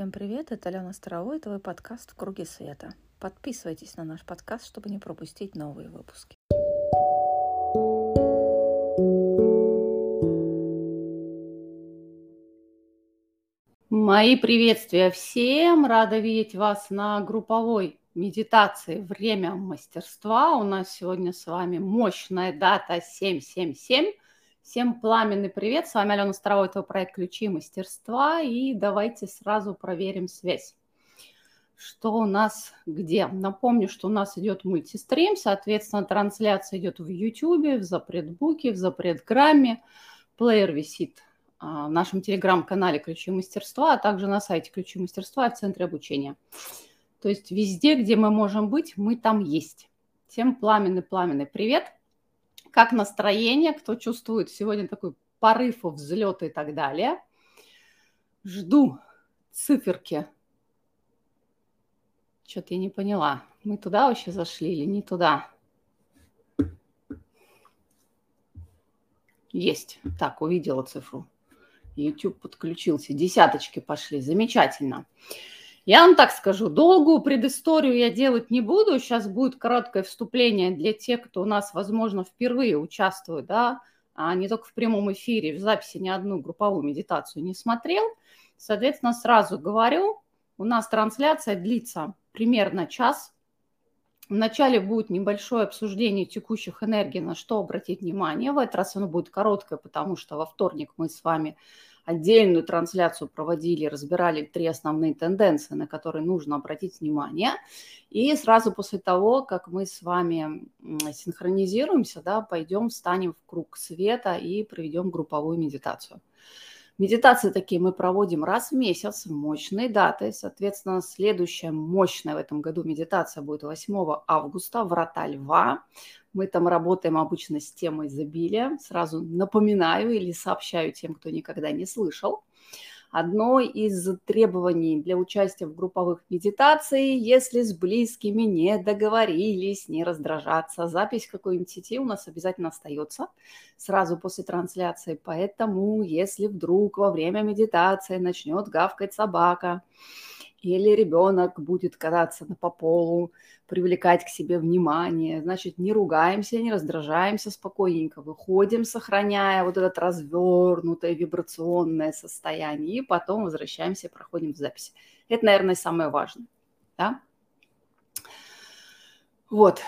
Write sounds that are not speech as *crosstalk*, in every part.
Всем привет, это Алена Старовой, это твой подкаст «В круге света». Подписывайтесь на наш подкаст, чтобы не пропустить новые выпуски. Мои приветствия всем! Рада видеть вас на групповой медитации «Время мастерства». У нас сегодня с вами мощная дата 777 – Всем пламенный привет, с вами Алена Старова, это проект «Ключи мастерства», и давайте сразу проверим связь. Что у нас где? Напомню, что у нас идет мультистрим, соответственно, трансляция идет в YouTube, в запретбуке, в запретграмме, плеер висит а, в нашем телеграм-канале «Ключи мастерства», а также на сайте «Ключи мастерства» и в центре обучения. То есть везде, где мы можем быть, мы там есть. Всем пламенный-пламенный привет – как настроение? Кто чувствует сегодня такой порыв, взлет и так далее? Жду циферки. Что-то я не поняла. Мы туда вообще зашли или не туда? Есть. Так, увидела цифру. YouTube подключился. Десяточки пошли. Замечательно. Я вам так скажу, долгую предысторию я делать не буду. Сейчас будет короткое вступление для тех, кто у нас, возможно, впервые участвует, да, а не только в прямом эфире, в записи ни одну групповую медитацию не смотрел. Соответственно, сразу говорю, у нас трансляция длится примерно час. Вначале будет небольшое обсуждение текущих энергий, на что обратить внимание. В этот раз оно будет короткое, потому что во вторник мы с вами отдельную трансляцию проводили, разбирали три основные тенденции, на которые нужно обратить внимание. И сразу после того, как мы с вами синхронизируемся, да, пойдем, встанем в круг света и проведем групповую медитацию. Медитации такие мы проводим раз в месяц, мощные даты. Соответственно, следующая мощная в этом году медитация будет 8 августа, врата льва. Мы там работаем обычно с темой изобилия. Сразу напоминаю или сообщаю тем, кто никогда не слышал. Одно из требований для участия в групповых медитациях, если с близкими не договорились, не раздражаться, запись какой-нибудь сети у нас обязательно остается сразу после трансляции. Поэтому, если вдруг во время медитации начнет гавкать собака, или ребенок будет кататься по полу, привлекать к себе внимание. Значит, не ругаемся, не раздражаемся, спокойненько выходим, сохраняя вот этот развернутое вибрационное состояние, и потом возвращаемся проходим в записи. Это, наверное, самое важное. Да? Вот.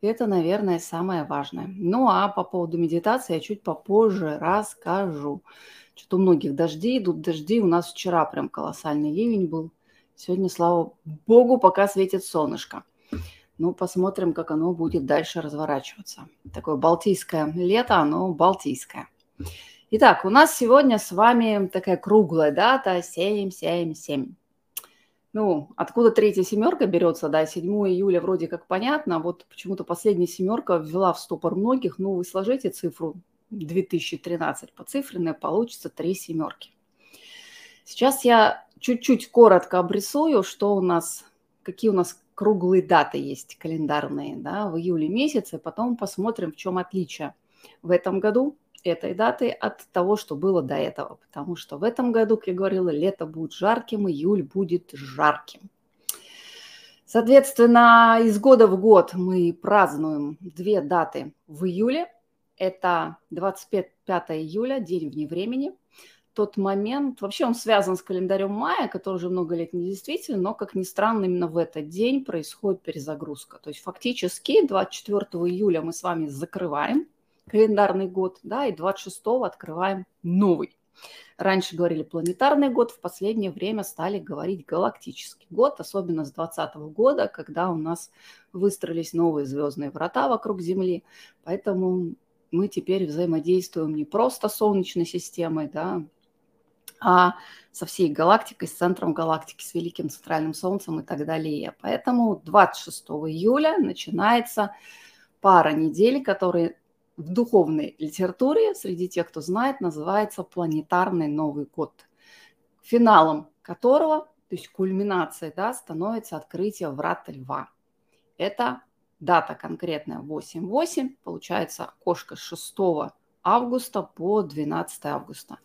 Это, наверное, самое важное. Ну а по поводу медитации я чуть попозже расскажу. Что-то у многих дожди идут, дожди. У нас вчера прям колоссальный ливень был. Сегодня, слава богу, пока светит солнышко. Ну, посмотрим, как оно будет дальше разворачиваться. Такое балтийское лето, оно балтийское. Итак, у нас сегодня с вами такая круглая дата 777. Ну, откуда третья семерка берется, да, 7 июля вроде как понятно, вот почему-то последняя семерка ввела в ступор многих, ну, вы сложите цифру 2013 по цифренной, получится три семерки. Сейчас я чуть-чуть коротко обрисую, что у нас, какие у нас круглые даты есть календарные да, в июле месяце, потом посмотрим, в чем отличие в этом году этой даты от того, что было до этого. Потому что в этом году, как я говорила, лето будет жарким, июль будет жарким. Соответственно, из года в год мы празднуем две даты в июле. Это 25 июля, день вне времени. Тот момент, вообще он связан с календарем мая, который уже много лет не действителен, но, как ни странно, именно в этот день происходит перезагрузка. То есть фактически 24 июля мы с вами закрываем календарный год, да, и 26 открываем новый. Раньше говорили планетарный год, в последнее время стали говорить галактический год, особенно с 2020 года, когда у нас выстроились новые звездные врата вокруг Земли. Поэтому мы теперь взаимодействуем не просто с Солнечной системой, да, а со всей галактикой, с центром галактики, с Великим Центральным Солнцем и так далее. Поэтому 26 июля начинается пара недель, которые в духовной литературе, среди тех, кто знает, называется планетарный Новый год, финалом которого, то есть кульминацией, да, становится открытие врата льва. Это дата конкретная 8.8, получается окошко с 6 августа по 12 августа.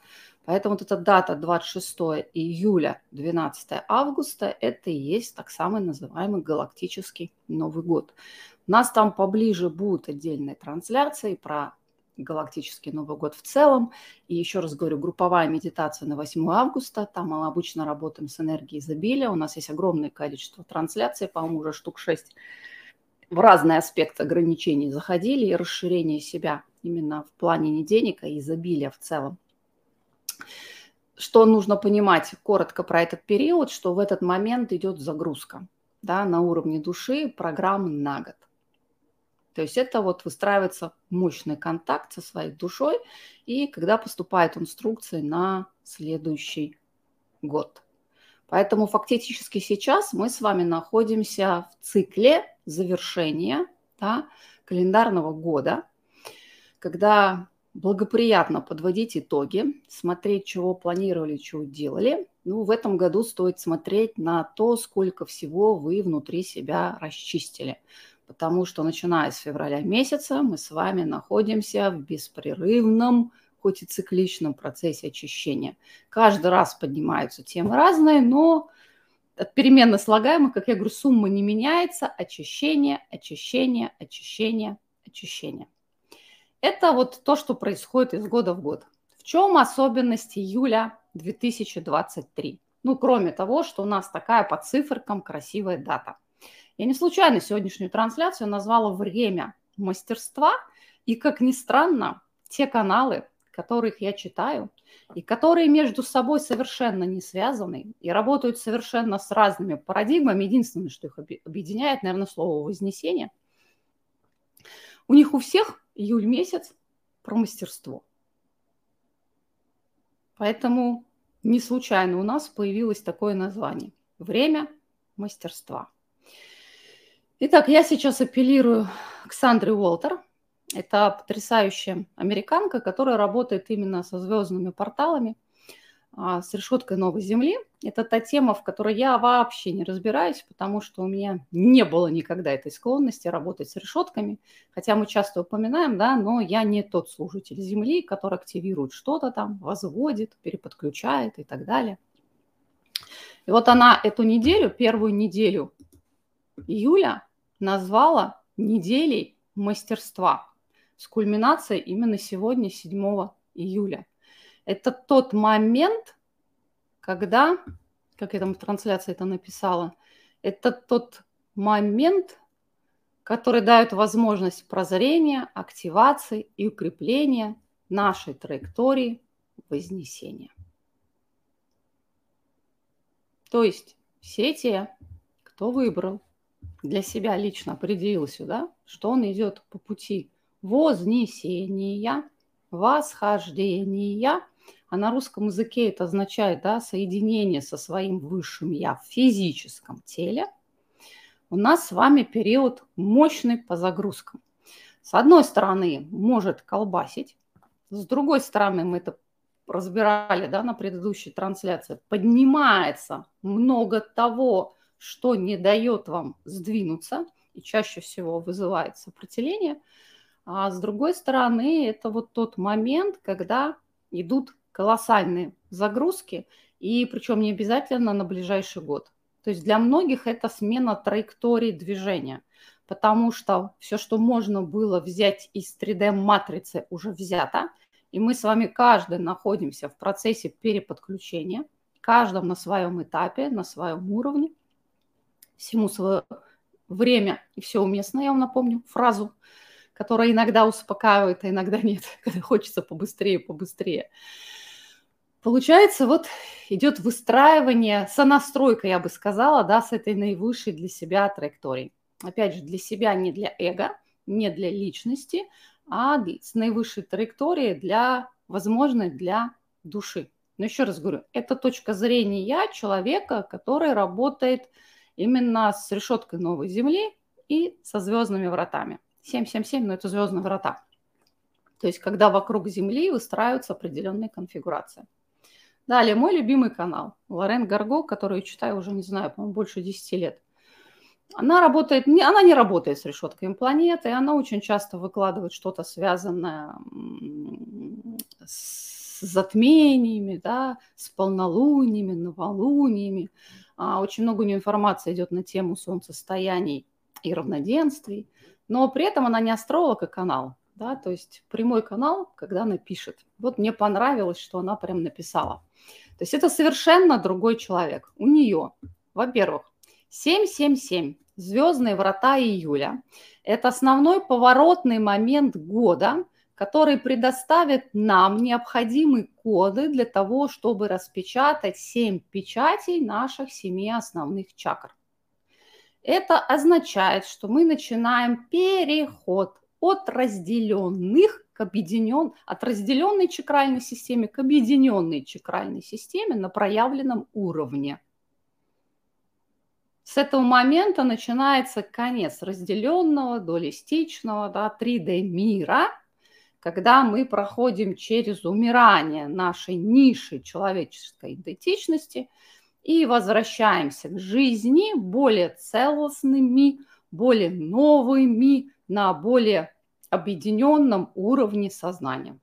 Поэтому вот эта дата 26 июля, 12 августа, это и есть так самый называемый галактический Новый год. У нас там поближе будут отдельные трансляции про галактический Новый год в целом. И еще раз говорю, групповая медитация на 8 августа. Там мы обычно работаем с энергией изобилия. У нас есть огромное количество трансляций, по-моему, уже штук 6 в разные аспекты ограничений заходили и расширение себя именно в плане не денег, а изобилия в целом. Что нужно понимать коротко про этот период, что в этот момент идет загрузка да, на уровне души программы на год. То есть это вот выстраивается мощный контакт со своей душой, и когда поступают инструкции на следующий год. Поэтому фактически сейчас мы с вами находимся в цикле завершения да, календарного года, когда благоприятно подводить итоги, смотреть, чего планировали, чего делали. Ну, в этом году стоит смотреть на то, сколько всего вы внутри себя расчистили. Потому что начиная с февраля месяца мы с вами находимся в беспрерывном, хоть и цикличном процессе очищения. Каждый раз поднимаются темы разные, но от переменных слагаемых, как я говорю, сумма не меняется. Очищение, очищение, очищение, очищение. Это вот то, что происходит из года в год. В чем особенность июля 2023? Ну, кроме того, что у нас такая по циферкам красивая дата. Я не случайно сегодняшнюю трансляцию назвала «Время мастерства». И, как ни странно, те каналы, которых я читаю, и которые между собой совершенно не связаны и работают совершенно с разными парадигмами. Единственное, что их объединяет, наверное, слово «вознесение». У них у всех июль месяц про мастерство. Поэтому не случайно у нас появилось такое название – время мастерства. Итак, я сейчас апеллирую к Сандре Уолтер. Это потрясающая американка, которая работает именно со звездными порталами – а, с решеткой новой земли. Это та тема, в которой я вообще не разбираюсь, потому что у меня не было никогда этой склонности работать с решетками. Хотя мы часто упоминаем, да, но я не тот служитель земли, который активирует что-то там, возводит, переподключает и так далее. И вот она эту неделю, первую неделю июля, назвала неделей мастерства с кульминацией именно сегодня, 7 июля. Это тот момент, когда, как я там в трансляции это написала, это тот момент, который дает возможность прозрения, активации и укрепления нашей траектории вознесения. То есть все те, кто выбрал для себя лично определил сюда, что он идет по пути вознесения, восхождения, а на русском языке это означает да, соединение со своим высшим я в физическом теле, у нас с вами период мощный по загрузкам. С одной стороны, может колбасить, с другой стороны, мы это разбирали да, на предыдущей трансляции, поднимается много того, что не дает вам сдвинуться и чаще всего вызывает сопротивление. А с другой стороны, это вот тот момент, когда идут колоссальные загрузки, и причем не обязательно на ближайший год. То есть для многих это смена траектории движения, потому что все, что можно было взять из 3D-матрицы, уже взято, и мы с вами каждый находимся в процессе переподключения, каждом на своем этапе, на своем уровне, всему свое время и все уместно, я вам напомню фразу, которая иногда успокаивает, а иногда нет, *laughs* когда хочется побыстрее, побыстрее. Получается, вот идет выстраивание, сонастройка, я бы сказала, да, с этой наивысшей для себя траекторией. Опять же, для себя, не для эго, не для личности, а с наивысшей траекторией для, возможно, для души. Но еще раз говорю, это точка зрения человека, который работает именно с решеткой новой Земли и со звездными вратами. 777, но это звездные врата. То есть, когда вокруг Земли выстраиваются определенные конфигурации. Далее, мой любимый канал. Лорен Гарго, которую читаю уже, не знаю, по-моему, больше 10 лет. Она работает, не, она не работает с решетками планеты, она очень часто выкладывает что-то связанное с затмениями, да, с полнолуниями, новолуниями. А, очень много у нее информации идет на тему солнцестояний и равноденствий, но при этом она не астролог, а канал, да, то есть прямой канал, когда она пишет. Вот мне понравилось, что она прям написала. То есть это совершенно другой человек. У нее, во-первых, 777, звездные врата июля. Это основной поворотный момент года, который предоставит нам необходимые коды для того, чтобы распечатать семь печатей наших семи основных чакр. Это означает, что мы начинаем переход от разделенных к объединен, от разделенной чакральной системе к объединенной чакральной системе на проявленном уровне. С этого момента начинается конец разделенного, дуалистичного, да, 3D мира, когда мы проходим через умирание нашей ниши человеческой идентичности и возвращаемся к жизни более целостными, более новыми, на более объединенном уровне сознания.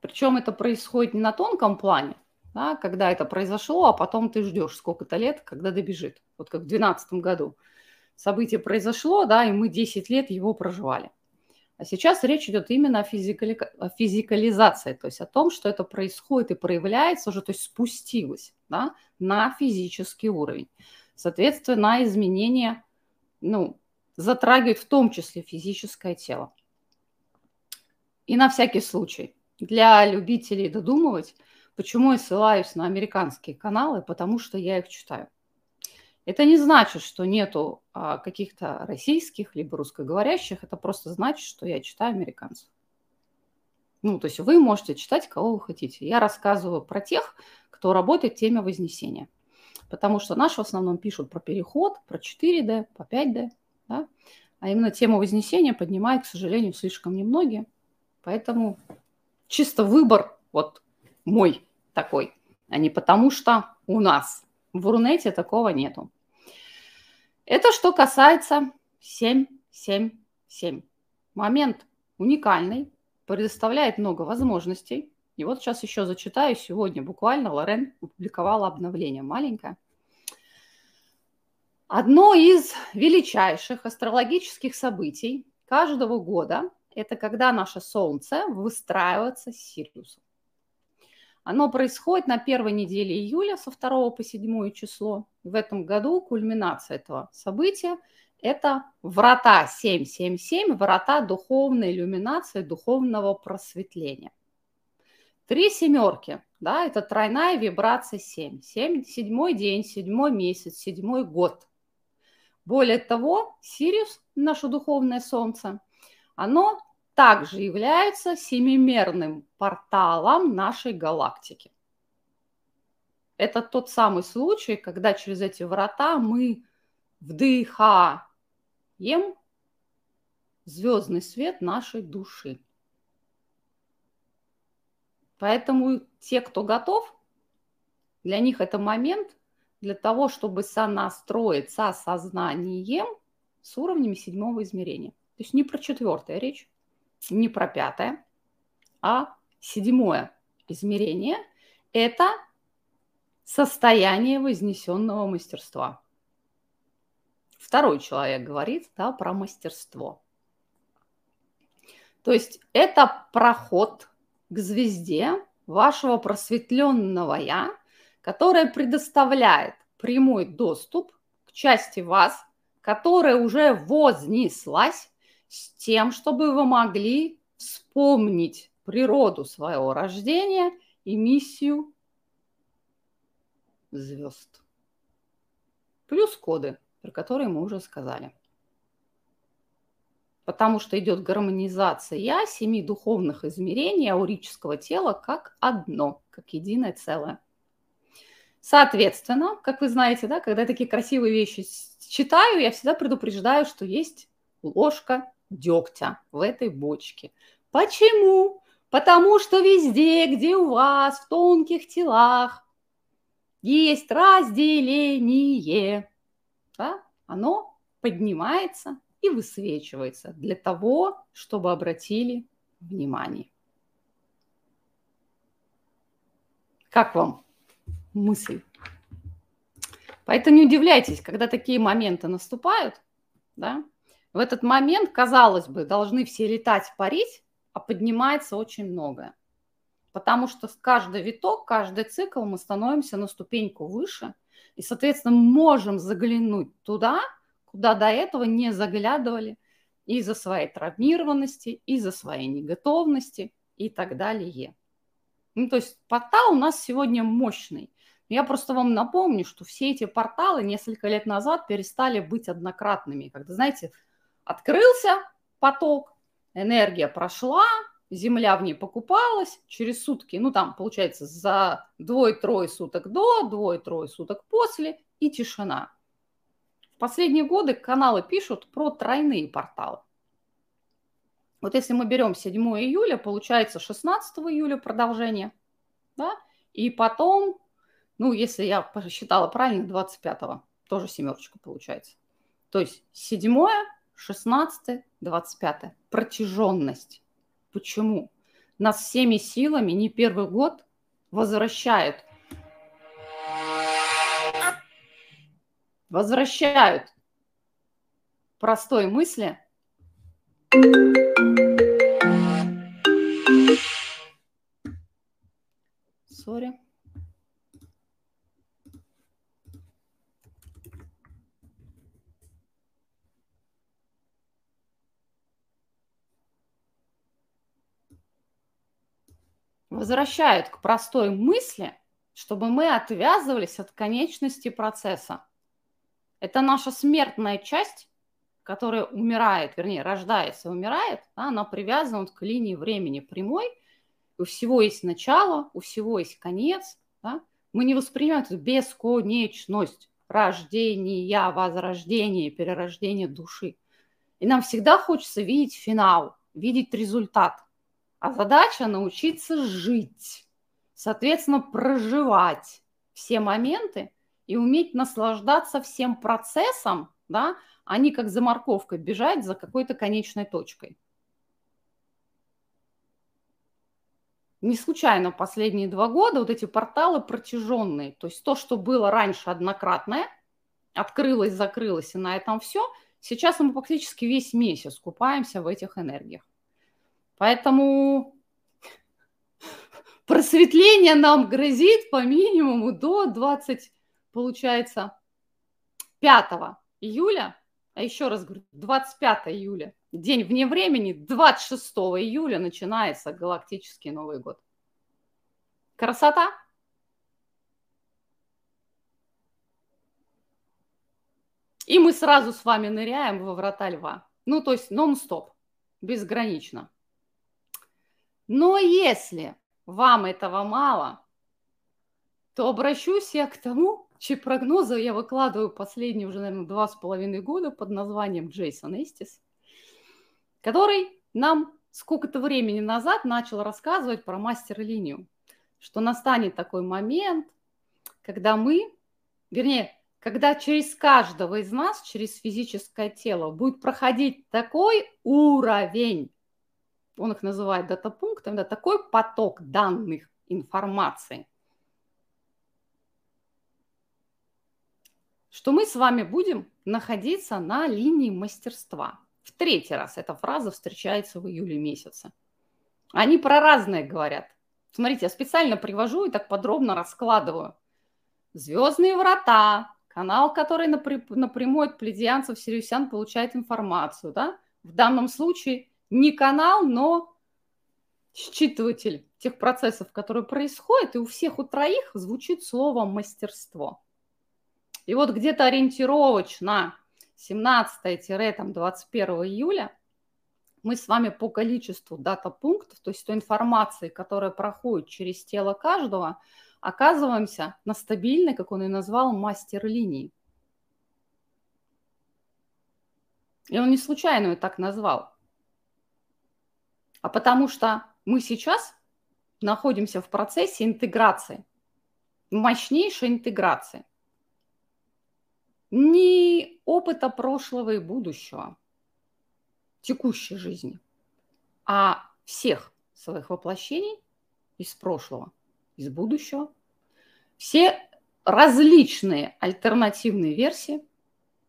Причем это происходит не на тонком плане, да, когда это произошло, а потом ты ждешь сколько-то лет, когда добежит. Вот как в 2012 году. Событие произошло, да, и мы 10 лет его проживали. А сейчас речь идет именно о, физикали... о физикализации, то есть о том, что это происходит и проявляется уже, то есть спустилось да, на физический уровень. Соответственно, изменения ну, затрагивают в том числе физическое тело. И на всякий случай, для любителей додумывать, почему я ссылаюсь на американские каналы, потому что я их читаю. Это не значит, что нету а, каких-то российских либо русскоговорящих, это просто значит, что я читаю американцев. Ну, то есть вы можете читать, кого вы хотите. Я рассказываю про тех, кто работает в теме Вознесения. Потому что наши в основном пишут про переход, про 4D, по 5D. Да? А именно тему Вознесения поднимают, к сожалению, слишком немногие. Поэтому чисто выбор вот мой такой, а не потому что у нас в Рунете такого нету. Это что касается 777. Момент уникальный, предоставляет много возможностей. И вот сейчас еще зачитаю. Сегодня буквально Лорен опубликовала обновление маленькое. Одно из величайших астрологических событий каждого года – это когда наше Солнце выстраивается с Сириусом. Оно происходит на первой неделе июля со 2 по 7 число. В этом году кульминация этого события – это врата 777, врата духовной иллюминации, духовного просветления. Три семерки, да, это тройная вибрация 7. 7 седьмой день, седьмой месяц, седьмой год. Более того, Сириус, наше духовное солнце, оно также является семимерным порталом нашей галактики. Это тот самый случай, когда через эти врата мы вдыхаем звездный свет нашей души. Поэтому те, кто готов, для них это момент для того, чтобы сонастроиться сознанием с уровнями седьмого измерения. То есть не про четвертое речь, не про пятое, а седьмое измерение – это состояние вознесенного мастерства. Второй человек говорит да, про мастерство. То есть это проход к звезде вашего просветленного «я», которая предоставляет прямой доступ к части вас, которая уже вознеслась с тем, чтобы вы могли вспомнить природу своего рождения и миссию звезд. Плюс коды, про которые мы уже сказали. Потому что идет гармонизация семи духовных измерений аурического тела как одно, как единое целое. Соответственно, как вы знаете, да, когда я такие красивые вещи читаю, я всегда предупреждаю, что есть ложка дегтя в этой бочке. Почему? Потому что везде, где у вас в тонких телах есть разделение, да, оно поднимается и высвечивается для того, чтобы обратили внимание. Как вам мысль? Поэтому не удивляйтесь, когда такие моменты наступают, да, в этот момент, казалось бы, должны все летать, парить, а поднимается очень многое. Потому что каждый виток, каждый цикл мы становимся на ступеньку выше и, соответственно, можем заглянуть туда, куда до этого не заглядывали из-за своей травмированности, из-за своей неготовности и так далее. Ну, то есть портал у нас сегодня мощный. Я просто вам напомню, что все эти порталы несколько лет назад перестали быть однократными. Когда, знаете, открылся поток, энергия прошла, земля в ней покупалась, через сутки, ну там, получается, за двое-трое суток до, двое-трое суток после и тишина. В последние годы каналы пишут про тройные порталы. Вот если мы берем 7 июля, получается 16 июля продолжение, да, и потом, ну, если я посчитала правильно, 25 тоже семерочка получается. То есть 7, 16, 25 протяженность. Почему? Нас всеми силами не первый год возвращают. Возвращают простой мысли – Сори. Возвращают к простой мысли, чтобы мы отвязывались от конечности процесса. Это наша смертная часть, которая умирает, вернее, рождается, умирает, да, она привязана вот к линии времени прямой. У всего есть начало, у всего есть конец. Да? Мы не воспринимаем эту бесконечность рождения, возрождения, перерождения души. И нам всегда хочется видеть финал, видеть результат. А задача научиться жить, соответственно, проживать все моменты и уметь наслаждаться всем процессом, да, они как за морковкой бежать за какой-то конечной точкой. Не случайно последние два года вот эти порталы протяженные. То есть то, что было раньше однократное, открылось, закрылось, и на этом все. Сейчас мы практически весь месяц купаемся в этих энергиях. Поэтому просветление нам грозит по минимуму до 20, получается, 5 июля а еще раз говорю, 25 июля, день вне времени, 26 июля начинается галактический Новый год. Красота? И мы сразу с вами ныряем во врата льва. Ну, то есть нон-стоп, безгранично. Но если вам этого мало, то обращусь я к тому, чьи прогнозы я выкладываю последние уже, наверное, два с половиной года под названием Джейсон Эстис, который нам сколько-то времени назад начал рассказывать про мастер-линию, что настанет такой момент, когда мы, вернее, когда через каждого из нас, через физическое тело будет проходить такой уровень, он их называет дата-пунктами, да, такой поток данных, информации – что мы с вами будем находиться на линии мастерства. В третий раз эта фраза встречается в июле месяце. Они про разное говорят. Смотрите, я специально привожу и так подробно раскладываю. Звездные врата, канал, который напрямую от пледианцев, сириусян получает информацию. Да? В данном случае не канал, но считыватель тех процессов, которые происходят, и у всех у троих звучит слово мастерство. И вот где-то ориентировочно 17-21 июля мы с вами по количеству дата-пунктов, то есть той информации, которая проходит через тело каждого, оказываемся на стабильной, как он и назвал, мастер-линии. И он не случайно ее так назвал, а потому что мы сейчас находимся в процессе интеграции, мощнейшей интеграции ни опыта прошлого и будущего, текущей жизни, а всех своих воплощений из прошлого, из будущего, все различные альтернативные версии.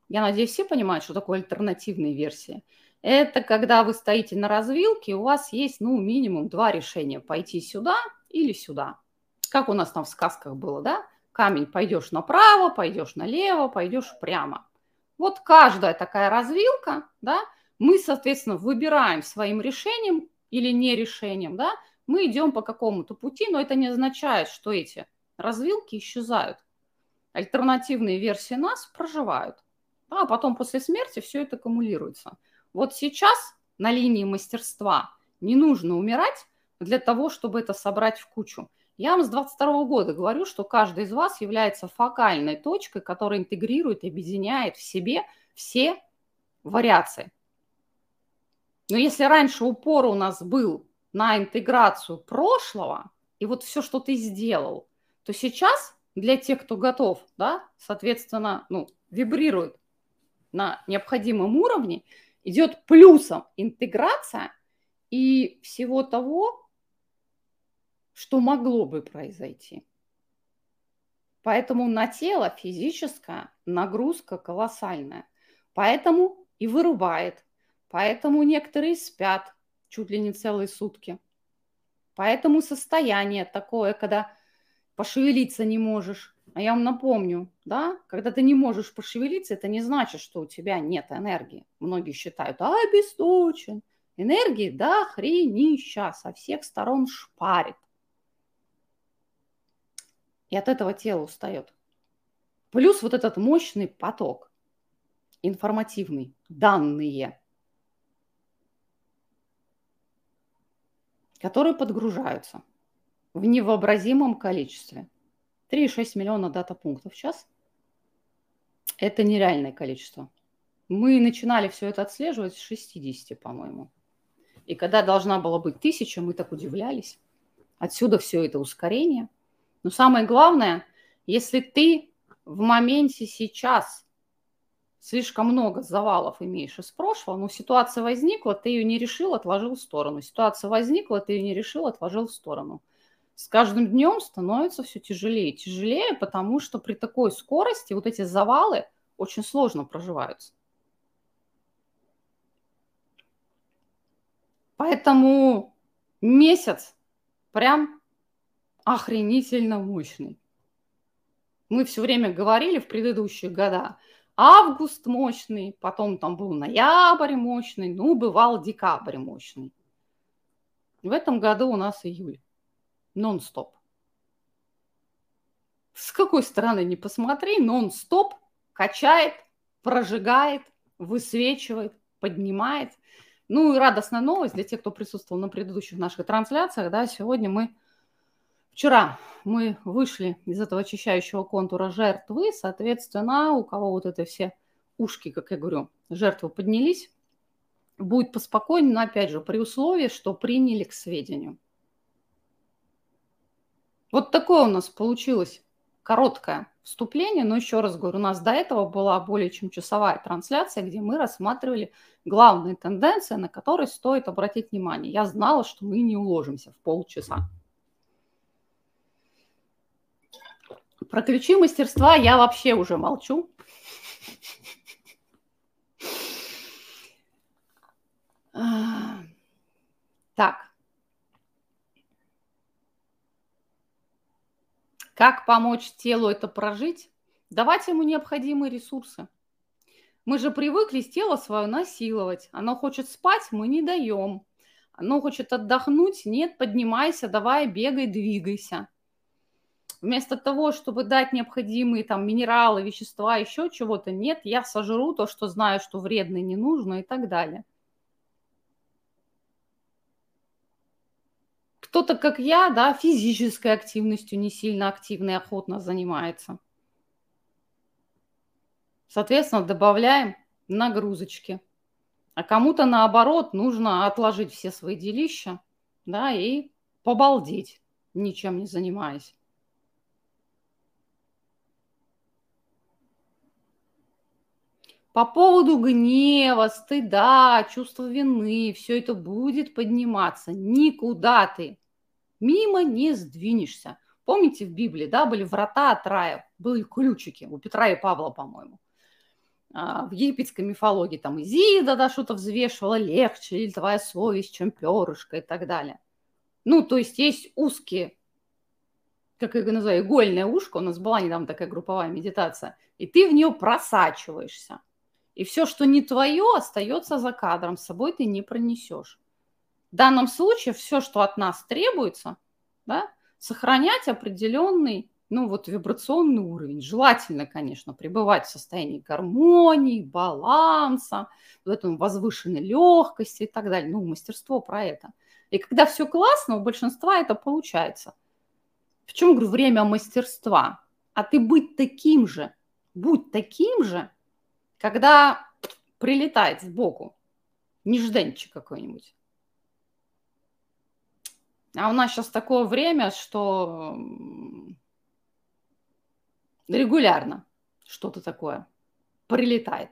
Я надеюсь, все понимают, что такое альтернативные версии. Это когда вы стоите на развилке, у вас есть, ну, минимум два решения. Пойти сюда или сюда. Как у нас там в сказках было, да? Камень пойдешь направо, пойдешь налево, пойдешь прямо. Вот каждая такая развилка, да, мы, соответственно, выбираем своим решением или не решением, да, мы идем по какому-то пути, но это не означает, что эти развилки исчезают. Альтернативные версии нас проживают. А потом после смерти все это аккумулируется. Вот сейчас на линии мастерства не нужно умирать для того, чтобы это собрать в кучу. Я вам с 22 года говорю, что каждый из вас является фокальной точкой, которая интегрирует и объединяет в себе все вариации. Но если раньше упор у нас был на интеграцию прошлого, и вот все, что ты сделал, то сейчас для тех, кто готов, да, соответственно, ну, вибрирует на необходимом уровне, идет плюсом интеграция и всего того, что могло бы произойти. Поэтому на тело физическая нагрузка колоссальная. Поэтому и вырубает. Поэтому некоторые спят чуть ли не целые сутки. Поэтому состояние такое, когда пошевелиться не можешь. А я вам напомню, да, когда ты не можешь пошевелиться, это не значит, что у тебя нет энергии. Многие считают, а, обесточен. Энергии, да, хренища, со всех сторон шпарит. И от этого тело устает. Плюс вот этот мощный поток информативный, данные, которые подгружаются в невообразимом количестве. 3,6 миллиона дата-пунктов в час – это нереальное количество. Мы начинали все это отслеживать с 60, по-моему. И когда должна была быть тысяча, мы так удивлялись. Отсюда все это ускорение. Но самое главное, если ты в моменте сейчас слишком много завалов имеешь из прошлого, но ситуация возникла, ты ее не решил, отложил в сторону. Ситуация возникла, ты ее не решил, отложил в сторону с каждым днем становится все тяжелее и тяжелее, потому что при такой скорости вот эти завалы очень сложно проживаются. Поэтому месяц прям охренительно мощный. Мы все время говорили в предыдущие года, август мощный, потом там был ноябрь мощный, ну, бывал декабрь мощный. В этом году у нас июль нон-стоп. С какой стороны не посмотри, нон-стоп качает, прожигает, высвечивает, поднимает. Ну и радостная новость для тех, кто присутствовал на предыдущих наших трансляциях. Да, сегодня мы, вчера мы вышли из этого очищающего контура жертвы, соответственно, у кого вот это все ушки, как я говорю, жертвы поднялись, будет поспокойнее, но опять же при условии, что приняли к сведению. Вот такое у нас получилось короткое вступление, но еще раз говорю, у нас до этого была более чем часовая трансляция, где мы рассматривали главные тенденции, на которые стоит обратить внимание. Я знала, что мы не уложимся в полчаса. Про ключи мастерства я вообще уже молчу. Так, Как помочь телу это прожить? Давать ему необходимые ресурсы. Мы же привыкли тело свое насиловать. Оно хочет спать, мы не даем. Оно хочет отдохнуть, нет, поднимайся, давай, бегай, двигайся. Вместо того, чтобы дать необходимые там минералы, вещества, еще чего-то, нет, я сожру то, что знаю, что вредно и не нужно и так далее. Кто-то, как я, да, физической активностью не сильно активно и охотно занимается. Соответственно, добавляем нагрузочки. А кому-то, наоборот, нужно отложить все свои делища, да, и побалдеть, ничем не занимаясь. По поводу гнева, стыда, чувства вины, все это будет подниматься. Никуда ты мимо не сдвинешься. Помните в Библии, да, были врата от рая, были ключики у Петра и Павла, по-моему. А, в египетской мифологии там Изида, да, что-то взвешивала легче, или твоя совесть, чем перышко и так далее. Ну, то есть есть узкие, как я называю, игольное ушко, у нас была недавно такая групповая медитация, и ты в нее просачиваешься. И все, что не твое, остается за кадром, с собой ты не пронесешь. В данном случае все, что от нас требуется, да, сохранять определенный, ну вот вибрационный уровень. Желательно, конечно, пребывать в состоянии гармонии, баланса, в этом возвышенной легкости и так далее. Ну, мастерство про это. И когда все классно, у большинства это получается. В чем, говорю, время мастерства? А ты быть таким же, будь таким же, когда прилетает сбоку нежданчик какой-нибудь. А у нас сейчас такое время, что регулярно что-то такое прилетает.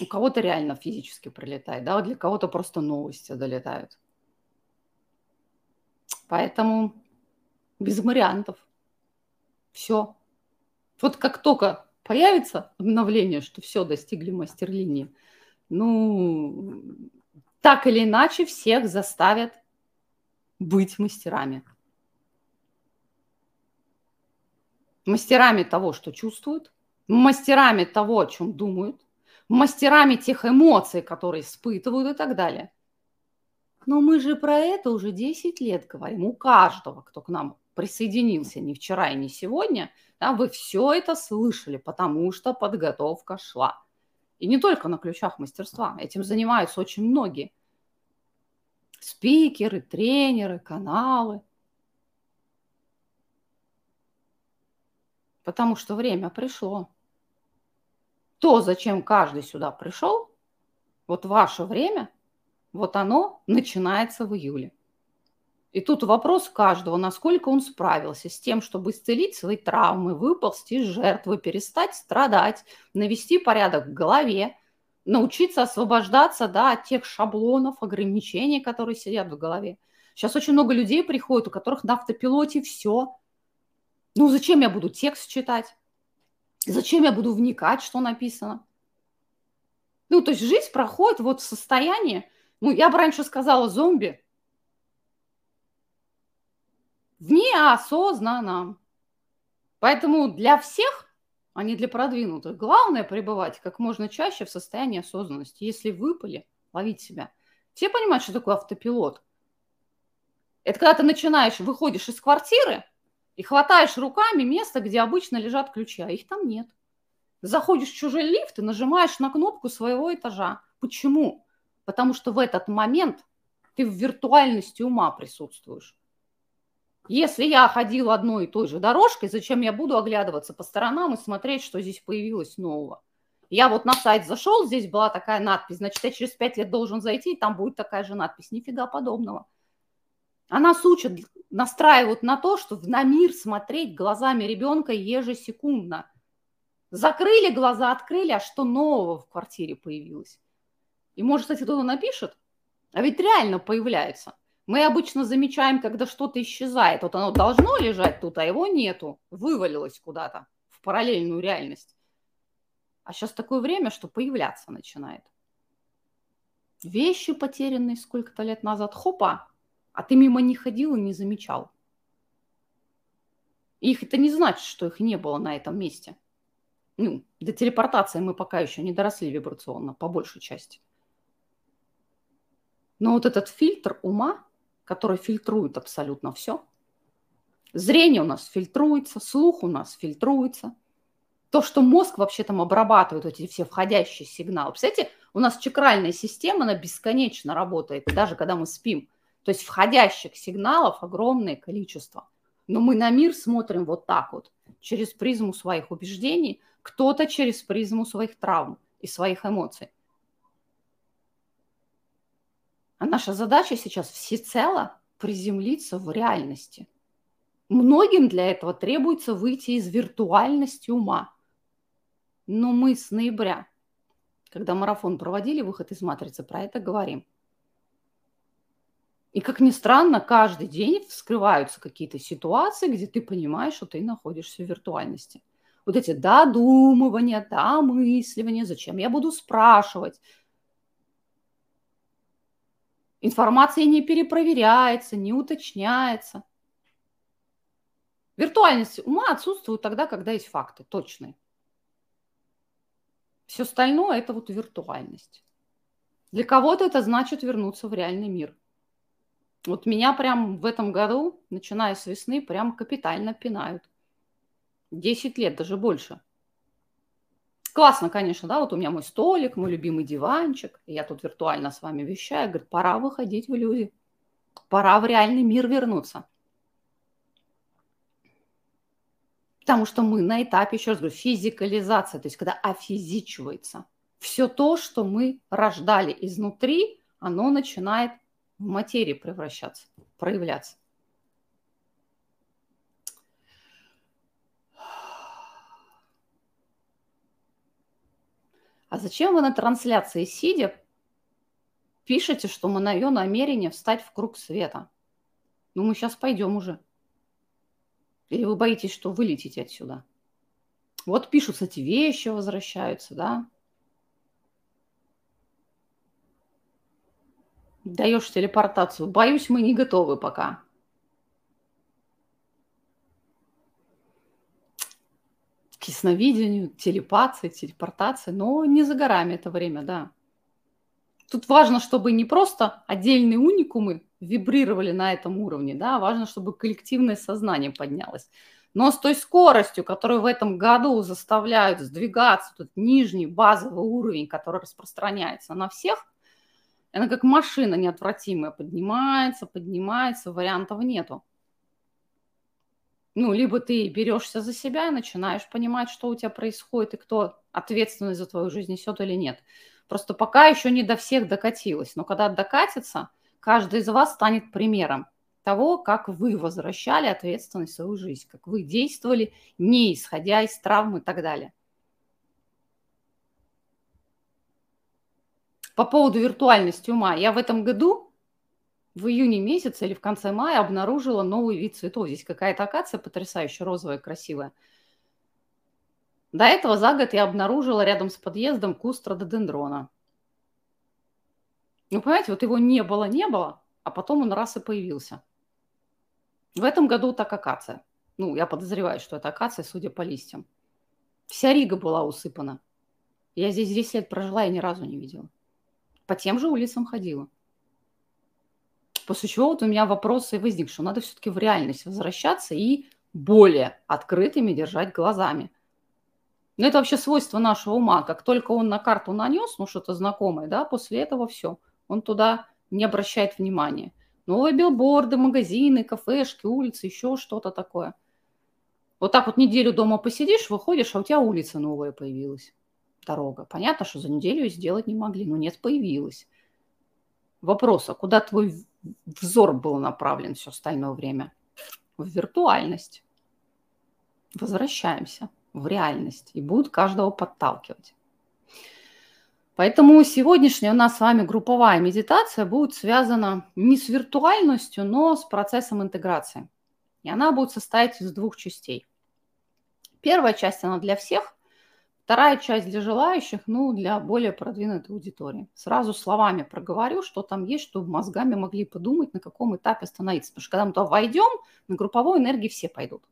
У кого-то реально физически прилетает, да, для кого-то просто новости долетают. Поэтому без вариантов. Все. Вот как только появится обновление, что все, достигли мастер-линии, ну, так или иначе всех заставят быть мастерами. Мастерами того, что чувствуют, мастерами того, о чем думают, мастерами тех эмоций, которые испытывают и так далее. Но мы же про это уже 10 лет говорим. У каждого, кто к нам присоединился не вчера и не сегодня, да, вы все это слышали, потому что подготовка шла. И не только на ключах мастерства. Этим занимаются очень многие. Спикеры, тренеры, каналы. Потому что время пришло. То, зачем каждый сюда пришел, вот ваше время, вот оно начинается в июле. И тут вопрос каждого, насколько он справился с тем, чтобы исцелить свои травмы, выползти из жертвы, перестать страдать, навести порядок в голове, научиться освобождаться да, от тех шаблонов, ограничений, которые сидят в голове. Сейчас очень много людей приходит, у которых на автопилоте все. Ну зачем я буду текст читать? Зачем я буду вникать, что написано? Ну, то есть жизнь проходит вот в состоянии, ну, я бы раньше сказала зомби, в неосознанном. Поэтому для всех, а не для продвинутых, главное пребывать как можно чаще в состоянии осознанности. Если выпали, ловить себя. Все понимают, что такое автопилот? Это когда ты начинаешь, выходишь из квартиры и хватаешь руками место, где обычно лежат ключи, а их там нет. Заходишь в чужой лифт и нажимаешь на кнопку своего этажа. Почему? Потому что в этот момент ты в виртуальности ума присутствуешь. Если я ходила одной и той же дорожкой, зачем я буду оглядываться по сторонам и смотреть, что здесь появилось нового? Я вот на сайт зашел, здесь была такая надпись, значит, я через пять лет должен зайти, и там будет такая же надпись. Нифига подобного. А нас настраивают на то, что на мир смотреть глазами ребенка ежесекундно. Закрыли глаза, открыли, а что нового в квартире появилось? И может, кстати, кто-то напишет, а ведь реально появляется. Мы обычно замечаем, когда что-то исчезает. Вот оно должно лежать тут, а его нету. Вывалилось куда-то в параллельную реальность. А сейчас такое время, что появляться начинает. Вещи потерянные сколько-то лет назад. Хопа, а ты мимо них ходил и не замечал. Их это не значит, что их не было на этом месте. Ну, до телепортации мы пока еще не доросли вибрационно, по большей части. Но вот этот фильтр ума, который фильтрует абсолютно все. Зрение у нас фильтруется, слух у нас фильтруется. То, что мозг вообще там обрабатывает эти все входящие сигналы. Представляете, у нас чакральная система, она бесконечно работает, даже когда мы спим. То есть входящих сигналов огромное количество. Но мы на мир смотрим вот так вот, через призму своих убеждений, кто-то через призму своих травм и своих эмоций. А наша задача сейчас всецело приземлиться в реальности. Многим для этого требуется выйти из виртуальности ума. Но мы с ноября, когда марафон проводили, выход из матрицы, про это говорим. И, как ни странно, каждый день вскрываются какие-то ситуации, где ты понимаешь, что ты находишься в виртуальности. Вот эти додумывания, домысливания, зачем я буду спрашивать. Информация не перепроверяется, не уточняется. Виртуальность ума отсутствует тогда, когда есть факты точные. Все остальное – это вот виртуальность. Для кого-то это значит вернуться в реальный мир – вот меня прям в этом году, начиная с весны, прям капитально пинают. Десять лет, даже больше. Классно, конечно, да, вот у меня мой столик, мой любимый диванчик, и я тут виртуально с вами вещаю, говорит, пора выходить в люди, пора в реальный мир вернуться. Потому что мы на этапе, еще раз говорю, физикализация, то есть когда офизичивается. Все то, что мы рождали изнутри, оно начинает в материи превращаться, проявляться. А зачем вы на трансляции сидя пишете, что мы на ее намерение встать в круг света? Ну, мы сейчас пойдем уже. Или вы боитесь, что вылетите отсюда? Вот пишутся эти вещи, возвращаются, да? Даешь телепортацию. Боюсь, мы не готовы пока. К ясновидению, телепации, телепортации. Но не за горами это время, да. Тут важно, чтобы не просто отдельные уникумы вибрировали на этом уровне, да, важно, чтобы коллективное сознание поднялось. Но с той скоростью, которую в этом году заставляют сдвигаться, тут нижний базовый уровень, который распространяется на всех, она как машина неотвратимая, поднимается, поднимается, вариантов нету. Ну, либо ты берешься за себя и начинаешь понимать, что у тебя происходит и кто ответственность за твою жизнь несет или нет. Просто пока еще не до всех докатилось. Но когда докатится, каждый из вас станет примером того, как вы возвращали ответственность в свою жизнь, как вы действовали, не исходя из травм и так далее. По поводу виртуальности ума. Я в этом году, в июне месяце или в конце мая, обнаружила новый вид цветов. Здесь какая-то акация потрясающая, розовая, красивая. До этого за год я обнаружила рядом с подъездом куст рододендрона. Ну, понимаете, вот его не было, не было, а потом он раз и появился. В этом году так акация. Ну, я подозреваю, что это акация, судя по листьям. Вся Рига была усыпана. Я здесь 10 лет прожила, я ни разу не видела по тем же улицам ходила. После чего вот у меня вопросы возник, что надо все-таки в реальность возвращаться и более открытыми держать глазами. Но это вообще свойство нашего ума. Как только он на карту нанес, ну что-то знакомое, да, после этого все. Он туда не обращает внимания. Новые билборды, магазины, кафешки, улицы, еще что-то такое. Вот так вот неделю дома посидишь, выходишь, а у тебя улица новая появилась дорога. Понятно, что за неделю сделать не могли, но нет, появилась. Вопрос, а куда твой взор был направлен все остальное время? В виртуальность. Возвращаемся в реальность и будут каждого подталкивать. Поэтому сегодняшняя у нас с вами групповая медитация будет связана не с виртуальностью, но с процессом интеграции. И она будет состоять из двух частей. Первая часть, она для всех – Вторая часть для желающих, ну, для более продвинутой аудитории. Сразу словами проговорю, что там есть, чтобы мозгами могли подумать, на каком этапе остановиться. Потому что когда мы туда войдем, на групповой энергии все пойдут.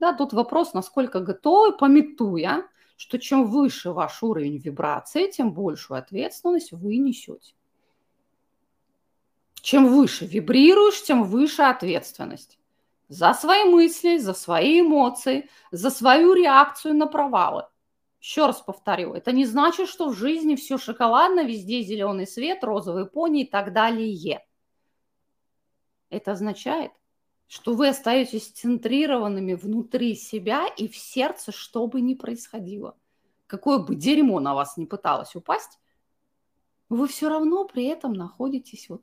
Да, тут вопрос, насколько готовы, пометуя, что чем выше ваш уровень вибрации, тем большую ответственность вы несете. Чем выше вибрируешь, тем выше ответственность. За свои мысли, за свои эмоции, за свою реакцию на провалы. Еще раз повторю, это не значит, что в жизни все шоколадно, везде зеленый свет, розовый пони и так далее. Это означает, что вы остаетесь центрированными внутри себя и в сердце, что бы ни происходило. Какое бы дерьмо на вас не пыталось упасть, вы все равно при этом находитесь вот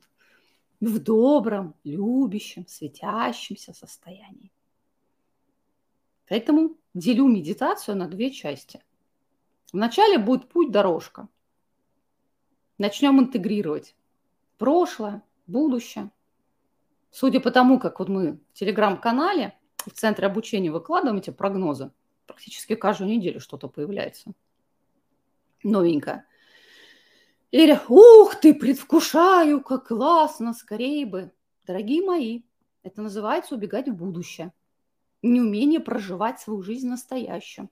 в добром, любящем, светящемся состоянии. Поэтому делю медитацию на две части – Вначале будет путь-дорожка. Начнем интегрировать прошлое, будущее. Судя по тому, как вот мы в телеграм-канале в центре обучения выкладываем эти прогнозы, практически каждую неделю что-то появляется новенькое. Или, ух ты, предвкушаю, как классно, скорее бы. Дорогие мои, это называется убегать в будущее. Неумение проживать свою жизнь настоящим.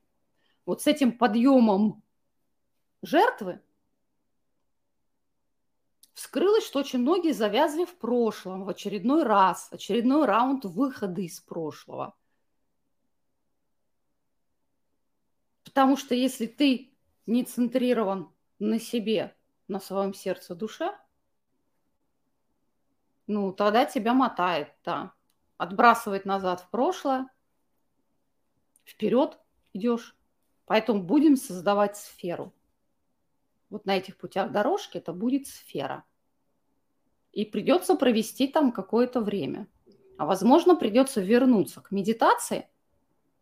Вот с этим подъемом жертвы вскрылось, что очень многие завязли в прошлом, в очередной раз, очередной раунд выхода из прошлого. Потому что если ты не центрирован на себе, на своем сердце, душе, ну, тогда тебя мотает, да. Отбрасывает назад в прошлое, вперед идешь. Поэтому будем создавать сферу. Вот на этих путях дорожки это будет сфера. И придется провести там какое-то время. А возможно, придется вернуться к медитации.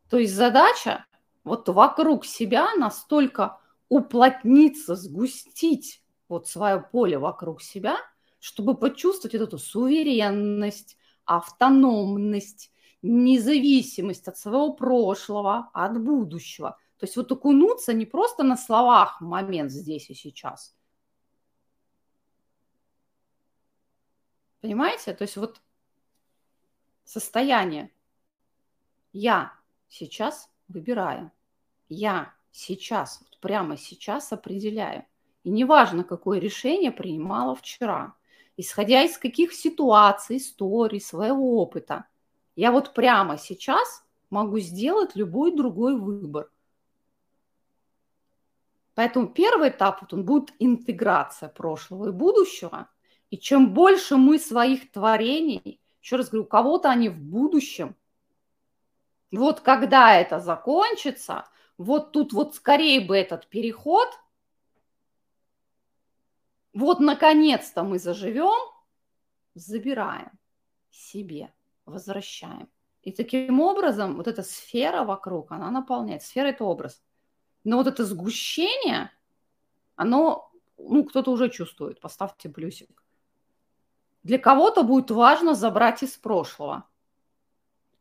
То есть задача вот вокруг себя настолько уплотниться, сгустить вот свое поле вокруг себя, чтобы почувствовать эту суверенность, автономность, независимость от своего прошлого, от будущего. То есть вот окунуться не просто на словах момент здесь и сейчас. Понимаете? То есть вот состояние я сейчас выбираю. Я сейчас, вот прямо сейчас определяю. И неважно, какое решение принимала вчера, исходя из каких ситуаций, историй, своего опыта, я вот прямо сейчас могу сделать любой другой выбор. Поэтому первый этап, вот он будет интеграция прошлого и будущего. И чем больше мы своих творений, еще раз говорю, у кого-то они в будущем, вот когда это закончится, вот тут вот скорее бы этот переход, вот наконец-то мы заживем, забираем себе, возвращаем. И таким образом вот эта сфера вокруг, она наполняет. Сфера – это образ. Но вот это сгущение, оно, ну, кто-то уже чувствует, поставьте плюсик. Для кого-то будет важно забрать из прошлого –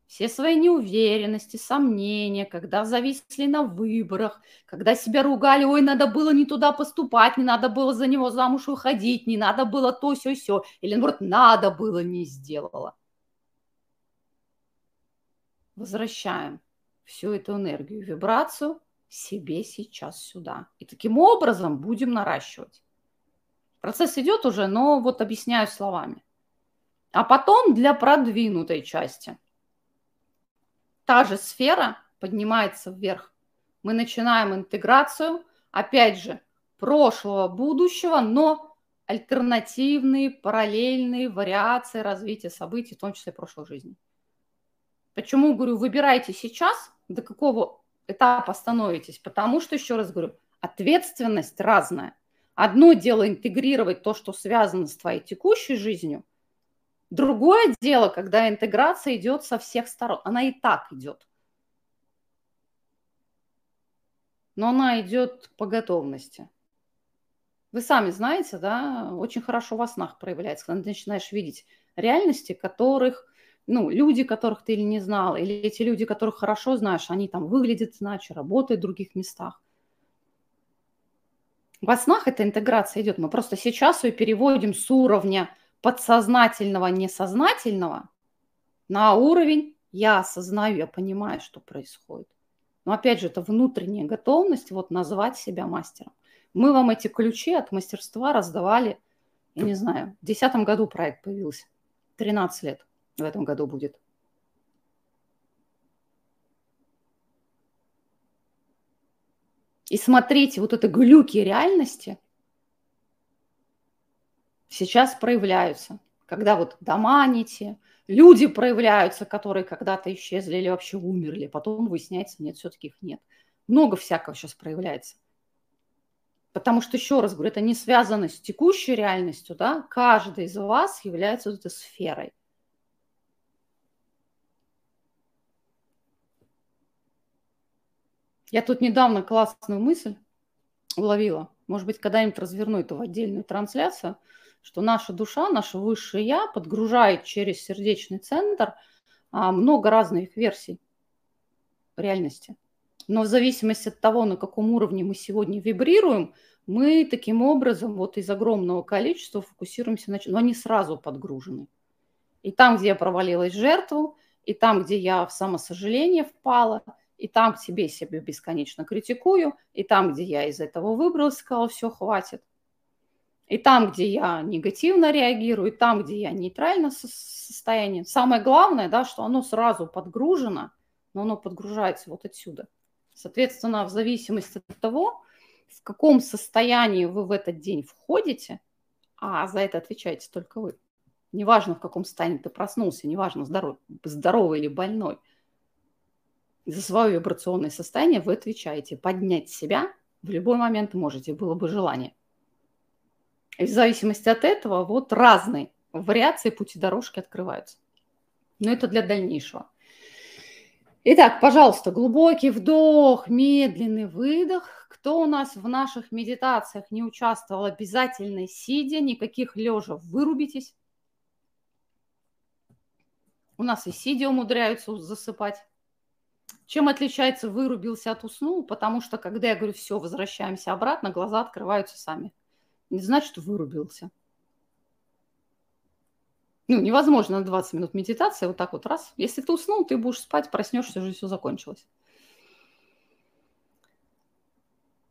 все свои неуверенности, сомнения, когда зависли на выборах, когда себя ругали, ой, надо было не туда поступать, не надо было за него замуж выходить, не надо было то, все, все, или наоборот, надо было, не сделала. Возвращаем всю эту энергию, вибрацию себе сейчас сюда. И таким образом будем наращивать. Процесс идет уже, но вот объясняю словами. А потом для продвинутой части – та же сфера поднимается вверх. Мы начинаем интеграцию, опять же, прошлого, будущего, но альтернативные, параллельные вариации развития событий, в том числе прошлой жизни. Почему, говорю, выбирайте сейчас, до какого этапа становитесь, потому что, еще раз говорю, ответственность разная. Одно дело интегрировать то, что связано с твоей текущей жизнью – Другое дело, когда интеграция идет со всех сторон. Она и так идет. Но она идет по готовности. Вы сами знаете, да, очень хорошо во снах проявляется, когда ты начинаешь видеть реальности, которых, ну, люди, которых ты или не знал, или эти люди, которых хорошо знаешь, они там выглядят иначе, работают в других местах. Во снах эта интеграция идет. Мы просто сейчас ее переводим с уровня подсознательного, несознательного на уровень я осознаю, я понимаю, что происходит. Но опять же, это внутренняя готовность вот назвать себя мастером. Мы вам эти ключи от мастерства раздавали, я не знаю, в 2010 году проект появился. 13 лет в этом году будет. И смотрите, вот это глюки реальности, сейчас проявляются. Когда вот доманите, люди проявляются, которые когда-то исчезли или вообще умерли, потом выясняется, нет, все-таки их нет. Много всякого сейчас проявляется. Потому что, еще раз говорю, это не связано с текущей реальностью, да, каждый из вас является вот этой сферой. Я тут недавно классную мысль уловила. Может быть, когда-нибудь разверну эту в отдельную трансляцию, что наша душа, наше высшее я подгружает через сердечный центр а, много разных версий реальности. Но в зависимости от того, на каком уровне мы сегодня вибрируем, мы таким образом вот из огромного количества фокусируемся на... Но они сразу подгружены. И там, где я провалилась жертву, и там, где я в самосожаление впала, и там к себе себя бесконечно критикую, и там, где я из этого выбралась, сказала, все, хватит. И там, где я негативно реагирую, и там, где я нейтрально состояние. Самое главное, да, что оно сразу подгружено, но оно подгружается вот отсюда. Соответственно, в зависимости от того, в каком состоянии вы в этот день входите, а за это отвечаете только вы. Неважно, в каком состоянии ты проснулся, неважно, здоров, здоровый или больной – за свое вибрационное состояние вы отвечаете. Поднять себя в любой момент можете, было бы желание. И в зависимости от этого вот разные вариации пути дорожки открываются. Но это для дальнейшего. Итак, пожалуйста, глубокий вдох, медленный выдох. Кто у нас в наших медитациях не участвовал, обязательно сидя, никаких лежа, вырубитесь. У нас и сидя умудряются засыпать. Чем отличается вырубился от уснул? Потому что, когда я говорю, все, возвращаемся обратно, глаза открываются сами. Не значит, вырубился. Ну, невозможно на 20 минут медитации вот так вот раз. Если ты уснул, ты будешь спать, проснешься, уже все закончилось.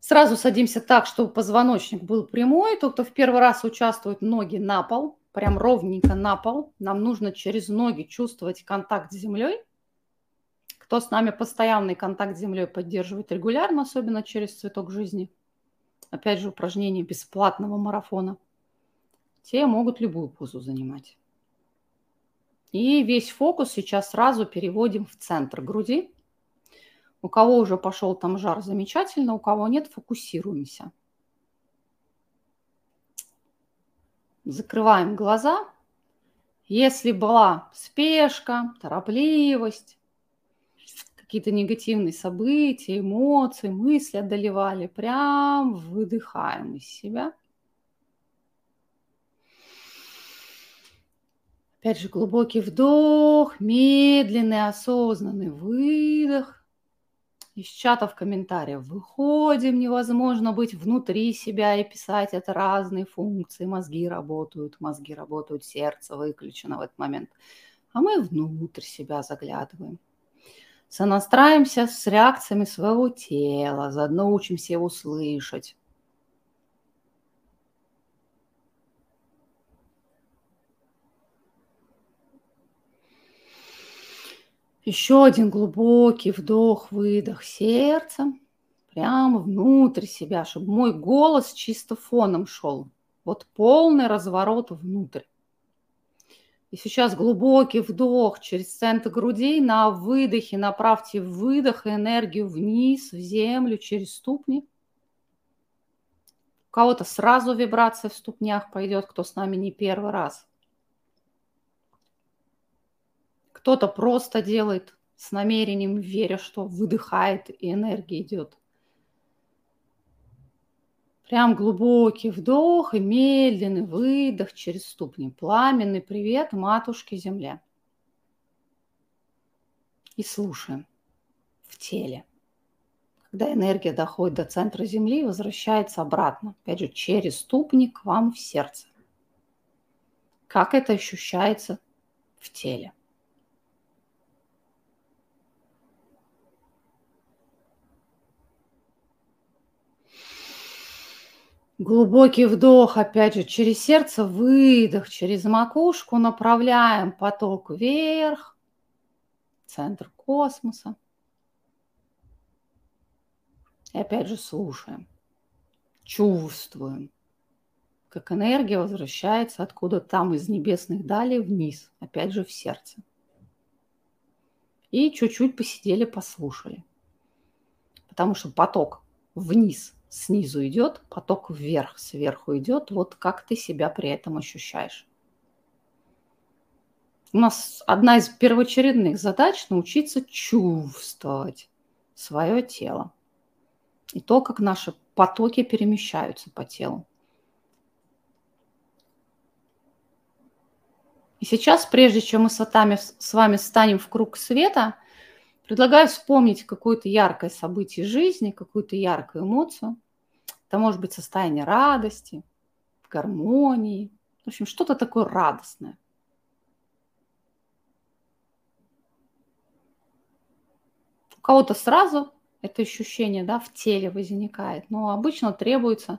Сразу садимся так, чтобы позвоночник был прямой. Тот, кто в первый раз участвует, ноги на пол, прям ровненько на пол. Нам нужно через ноги чувствовать контакт с землей. Кто с нами постоянный контакт с Землей поддерживает регулярно, особенно через цветок жизни, опять же, упражнение бесплатного марафона, те могут любую позу занимать. И весь фокус сейчас сразу переводим в центр груди. У кого уже пошел там жар, замечательно, у кого нет, фокусируемся. Закрываем глаза. Если была спешка, торопливость, какие-то негативные события, эмоции, мысли одолевали, прям выдыхаем из себя. Опять же, глубокий вдох, медленный, осознанный выдох. Из чата в комментариях выходим, невозможно быть внутри себя и писать. Это разные функции. Мозги работают, мозги работают, сердце выключено в этот момент. А мы внутрь себя заглядываем сонастраиваемся с реакциями своего тела, заодно учимся его слышать. Еще один глубокий вдох, выдох сердцем, прямо внутрь себя, чтобы мой голос чисто фоном шел. Вот полный разворот внутрь. И сейчас глубокий вдох через центр груди. На выдохе направьте выдох и энергию вниз, в землю, через ступни. У кого-то сразу вибрация в ступнях пойдет, кто с нами не первый раз. Кто-то просто делает с намерением, веря, что выдыхает и энергия идет. Прям глубокий вдох и медленный выдох через ступни. Пламенный привет матушке Земле. И слушаем в теле. Когда энергия доходит до центра Земли и возвращается обратно, опять же, через ступни к вам в сердце. Как это ощущается в теле? Глубокий вдох, опять же, через сердце, выдох через макушку, направляем поток вверх, центр космоса. И опять же слушаем, чувствуем, как энергия возвращается откуда там из небесных далей вниз, опять же в сердце. И чуть-чуть посидели, послушали. Потому что поток вниз – снизу идет, поток вверх, сверху идет. Вот как ты себя при этом ощущаешь. У нас одна из первоочередных задач – научиться чувствовать свое тело. И то, как наше потоки перемещаются по телу. И сейчас, прежде чем мы с вами станем в круг света, предлагаю вспомнить какое-то яркое событие жизни, какую-то яркую эмоцию. Это может быть состояние радости, гармонии, в общем, что-то такое радостное. У кого-то сразу это ощущение да, в теле возникает, но обычно требуется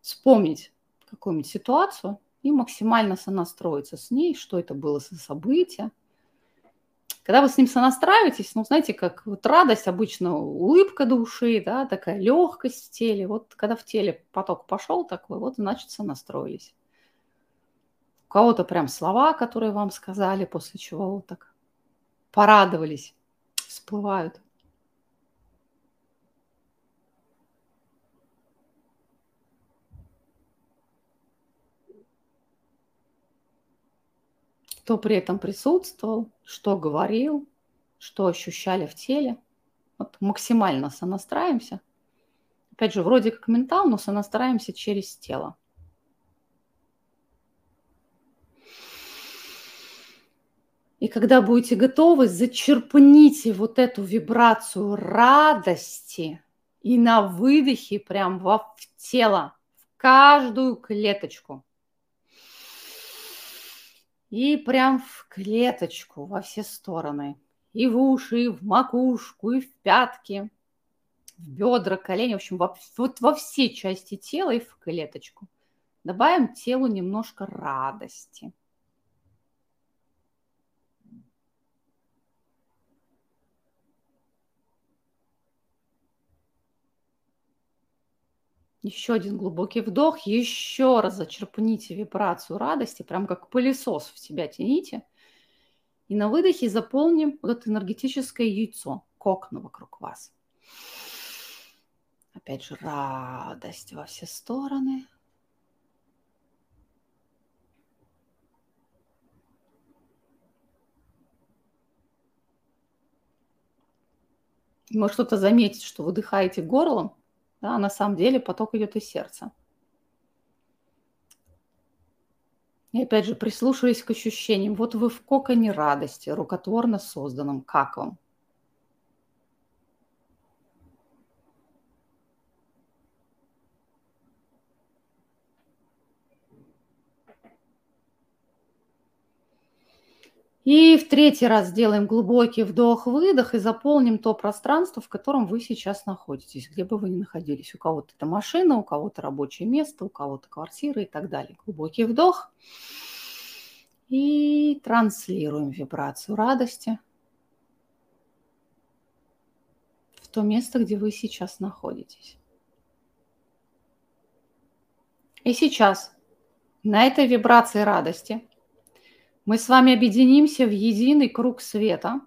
вспомнить какую-нибудь ситуацию и максимально сонастроиться с ней, что это было за событие. Когда вы с ним сонастраиваетесь, ну, знаете, как вот радость, обычно улыбка души, да, такая легкость в теле. Вот когда в теле поток пошел такой, вот, значит, сонастроились. У кого-то прям слова, которые вам сказали, после чего вот так порадовались, всплывают. Кто при этом присутствовал, что говорил, что ощущали в теле. Вот максимально сонастраиваемся. Опять же, вроде как ментал, но сонастраиваемся через тело. И когда будете готовы, зачерпните вот эту вибрацию радости и на выдохе прям во в тело, в каждую клеточку – и прям в клеточку во все стороны. И в уши, и в макушку, и в пятки, в бедра, колени, в общем, во, вот во все части тела и в клеточку. Добавим телу немножко радости. Еще один глубокий вдох. Еще раз зачерпните вибрацию радости, прям как пылесос в себя тяните. И на выдохе заполним вот это энергетическое яйцо, кокон вокруг вас. Опять же, радость во все стороны. Может кто-то заметить, что выдыхаете горлом, да, на самом деле поток идет из сердца. И опять же, прислушиваясь к ощущениям. Вот вы в коконе радости, рукотворно созданном. Как вам? И в третий раз сделаем глубокий вдох-выдох и заполним то пространство, в котором вы сейчас находитесь, где бы вы ни находились. У кого-то это машина, у кого-то рабочее место, у кого-то квартира и так далее. Глубокий вдох. И транслируем вибрацию радости в то место, где вы сейчас находитесь. И сейчас на этой вибрации радости – мы с вами объединимся в единый круг света.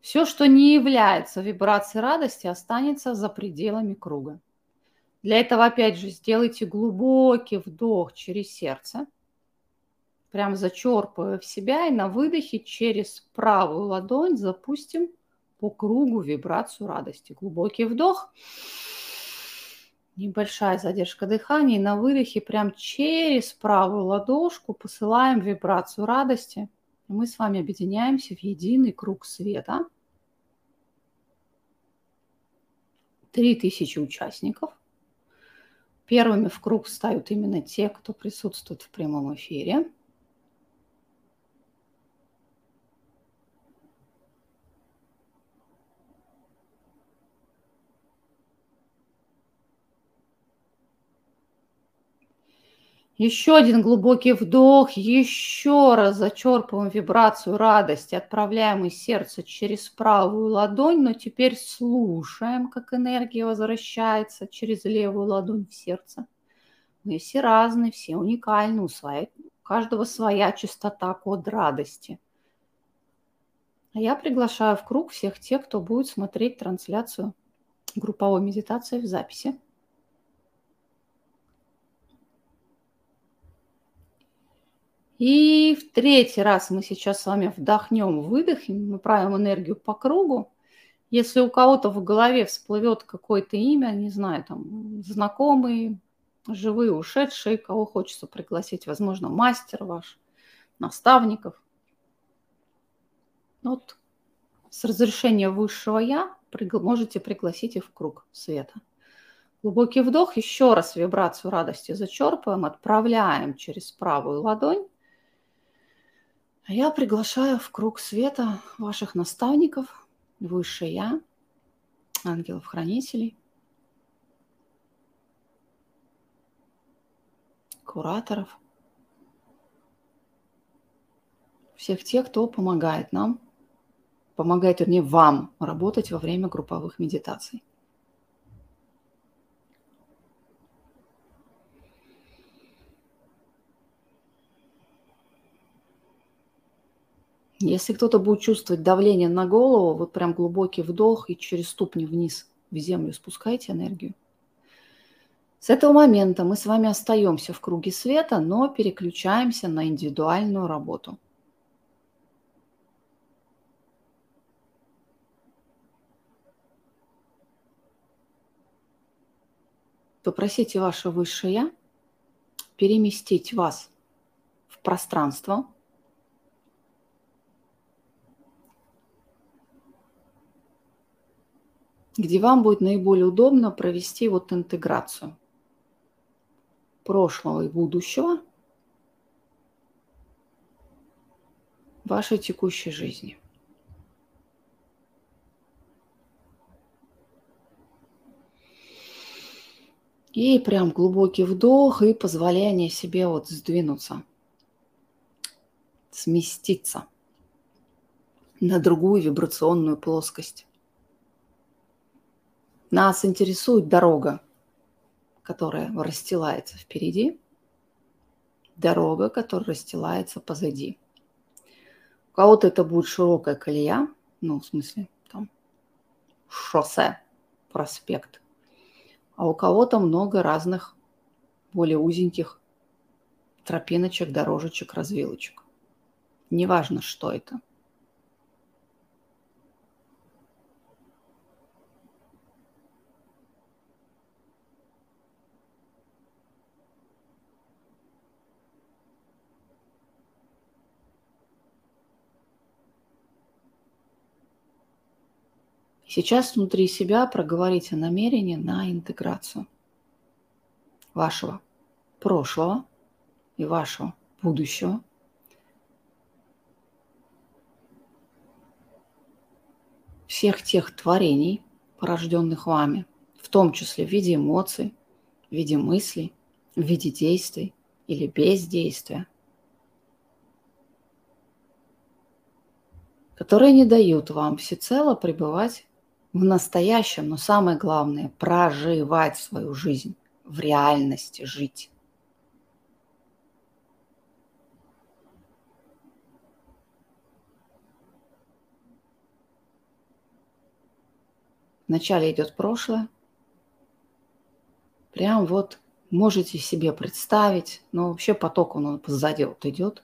Все, что не является вибрацией радости, останется за пределами круга. Для этого, опять же, сделайте глубокий вдох через сердце, прям зачерпывая в себя, и на выдохе через правую ладонь запустим по кругу вибрацию радости. Глубокий вдох. Небольшая задержка дыхания. И на выдохе прям через правую ладошку посылаем вибрацию радости. И мы с вами объединяемся в единый круг света. Три тысячи участников. Первыми в круг встают именно те, кто присутствует в прямом эфире. Еще один глубокий вдох, еще раз зачерпываем вибрацию радости, отправляем из сердца через правую ладонь, но теперь слушаем, как энергия возвращается через левую ладонь в сердце. Мы все разные, все уникальны, у, каждого своя частота, код радости. А я приглашаю в круг всех тех, кто будет смотреть трансляцию групповой медитации в записи. И в третий раз мы сейчас с вами вдохнем, выдохнем, направим энергию по кругу. Если у кого-то в голове всплывет какое-то имя, не знаю, там, знакомый, живые, ушедшие, кого хочется пригласить, возможно, мастер ваш, наставников. Вот с разрешения высшего я можете пригласить их в круг света. Глубокий вдох, еще раз вибрацию радости зачерпываем, отправляем через правую ладонь. А я приглашаю в круг света ваших наставников, высшее я, ангелов-хранителей, кураторов, всех тех, кто помогает нам, помогает, вернее, вам работать во время групповых медитаций. Если кто-то будет чувствовать давление на голову, вот прям глубокий вдох и через ступни вниз в землю спускайте энергию. С этого момента мы с вами остаемся в круге света, но переключаемся на индивидуальную работу. Попросите ваше высшее переместить вас в пространство – где вам будет наиболее удобно провести вот интеграцию прошлого и будущего вашей текущей жизни. И прям глубокий вдох и позволение себе вот сдвинуться, сместиться на другую вибрационную плоскость. Нас интересует дорога, которая расстилается впереди, дорога, которая расстилается позади. У кого-то это будет широкая колея, ну, в смысле, там, шоссе, проспект. А у кого-то много разных, более узеньких тропиночек, дорожечек, развилочек. Неважно, что это. Сейчас внутри себя проговорите намерение на интеграцию вашего прошлого и вашего будущего. Всех тех творений, порожденных вами, в том числе в виде эмоций, в виде мыслей, в виде действий или бездействия, которые не дают вам всецело пребывать в настоящем, но самое главное – проживать свою жизнь, в реальности жить. Вначале идет прошлое. Прям вот можете себе представить, но вообще поток он сзади вот идет.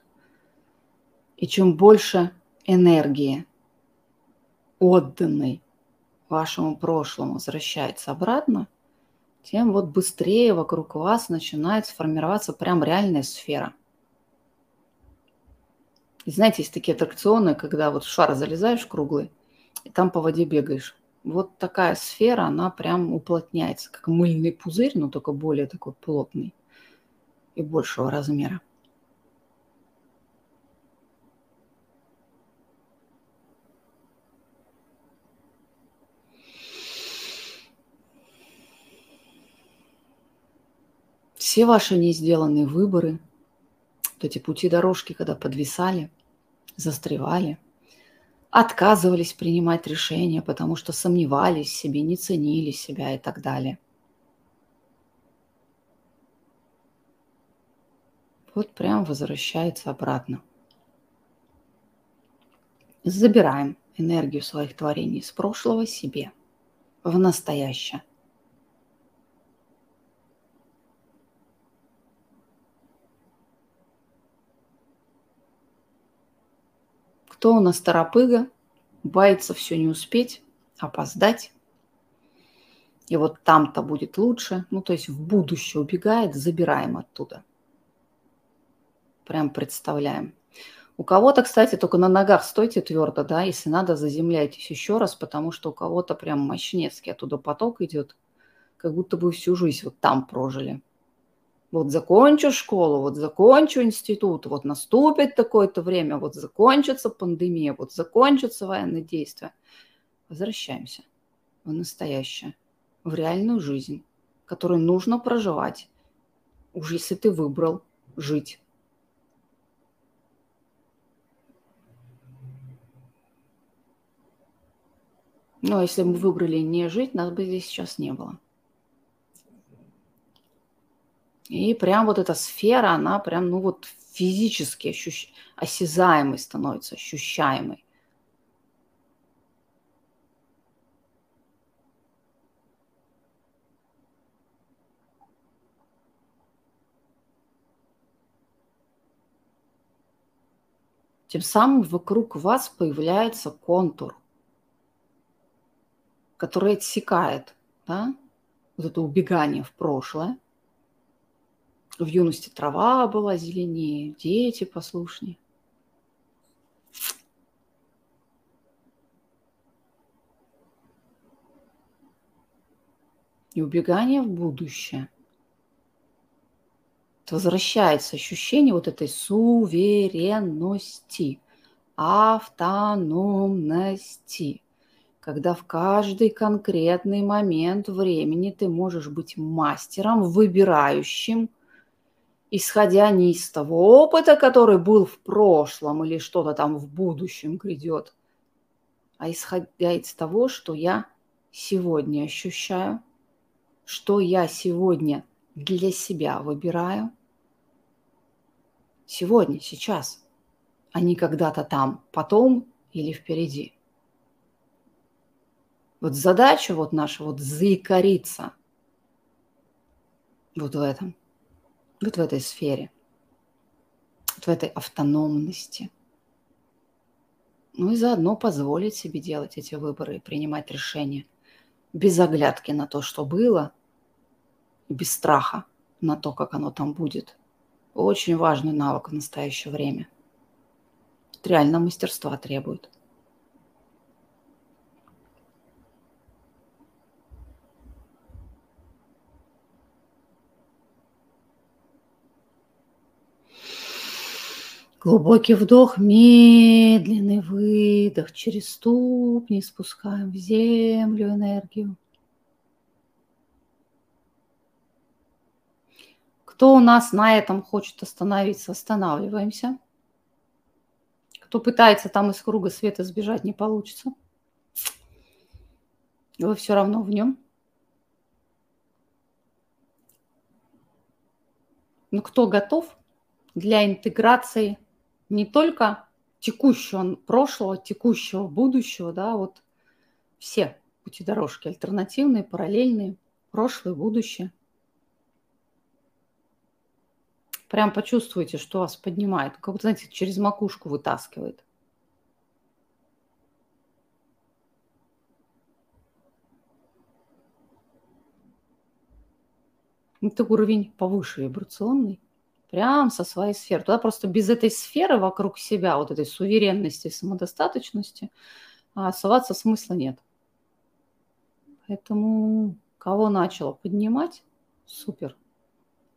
И чем больше энергии, отданной вашему прошлому возвращается обратно, тем вот быстрее вокруг вас начинает сформироваться прям реальная сфера. И знаете, есть такие аттракционы, когда вот в шар залезаешь круглый, и там по воде бегаешь. Вот такая сфера, она прям уплотняется, как мыльный пузырь, но только более такой плотный и большего размера. Все ваши не сделанные выборы, вот эти пути дорожки, когда подвисали, застревали, отказывались принимать решения, потому что сомневались в себе, не ценили себя и так далее. Вот прям возвращается обратно. Забираем энергию своих творений из прошлого себе в настоящее – Кто у нас торопыга, боится все не успеть, опоздать. И вот там-то будет лучше. Ну, то есть в будущее убегает, забираем оттуда. Прям представляем. У кого-то, кстати, только на ногах стойте твердо, да, если надо, заземляйтесь еще раз, потому что у кого-то прям мощнецкий оттуда поток идет, как будто бы всю жизнь вот там прожили. Вот закончу школу, вот закончу институт, вот наступит такое-то время, вот закончится пандемия, вот закончатся военные действия. Возвращаемся в настоящее, в реальную жизнь, которую нужно проживать, уже если ты выбрал жить Но если бы мы выбрали не жить, нас бы здесь сейчас не было. И прям вот эта сфера, она прям, ну вот физически ощущ... осязаемой становится, ощущаемой. Тем самым вокруг вас появляется контур который отсекает да, вот это убегание в прошлое. В юности трава была зеленее, дети послушнее. И убегание в будущее. Возвращается ощущение вот этой суверенности, автономности когда в каждый конкретный момент времени ты можешь быть мастером, выбирающим, исходя не из того опыта, который был в прошлом или что-то там в будущем грядет, а исходя из того, что я сегодня ощущаю, что я сегодня для себя выбираю. Сегодня, сейчас, а не когда-то там, потом или впереди. Вот задача вот наша вот заикариться вот в этом, вот в этой сфере, вот в этой автономности. Ну и заодно позволить себе делать эти выборы и принимать решения без оглядки на то, что было, без страха на то, как оно там будет. Очень важный навык в настоящее время. Это реально мастерства требует. Глубокий вдох, медленный выдох. Через ступни спускаем в землю энергию. Кто у нас на этом хочет остановиться, останавливаемся. Кто пытается там из круга света сбежать, не получится. Вы все равно в нем. Но кто готов для интеграции не только текущего прошлого, текущего будущего, да, вот все пути дорожки альтернативные, параллельные, прошлое, будущее. Прям почувствуйте, что вас поднимает, как, знаете, через макушку вытаскивает. Это уровень повыше вибрационный прям со своей сферы. Туда просто без этой сферы вокруг себя, вот этой суверенности, самодостаточности, а, соваться смысла нет. Поэтому кого начало поднимать, супер.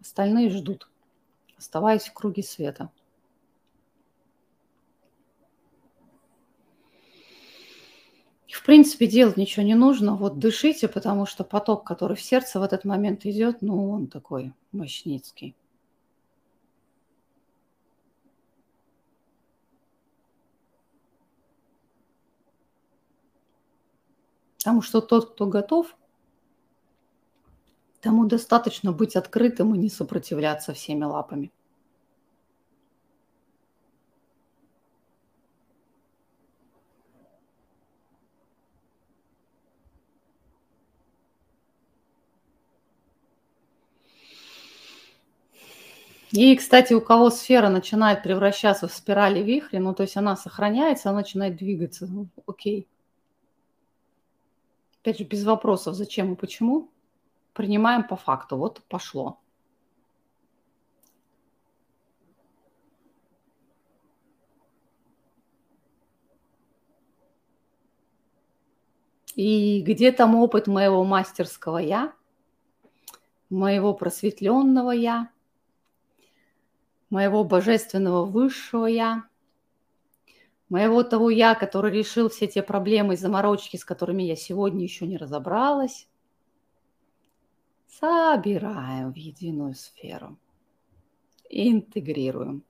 Остальные ждут, оставаясь в круге света. В принципе, делать ничего не нужно. Вот дышите, потому что поток, который в сердце в этот момент идет, ну, он такой мощницкий. Потому что тот, кто готов, тому достаточно быть открытым и не сопротивляться всеми лапами. И, кстати, у кого сфера начинает превращаться в спирали вихри, ну, то есть она сохраняется, она начинает двигаться, ну, окей. Опять же, без вопросов, зачем и почему. Принимаем по факту. Вот пошло. И где там опыт моего мастерского я, моего просветленного я, моего божественного высшего я, моего того я, который решил все те проблемы и заморочки, с которыми я сегодня еще не разобралась, собираем в единую сферу, интегрируем,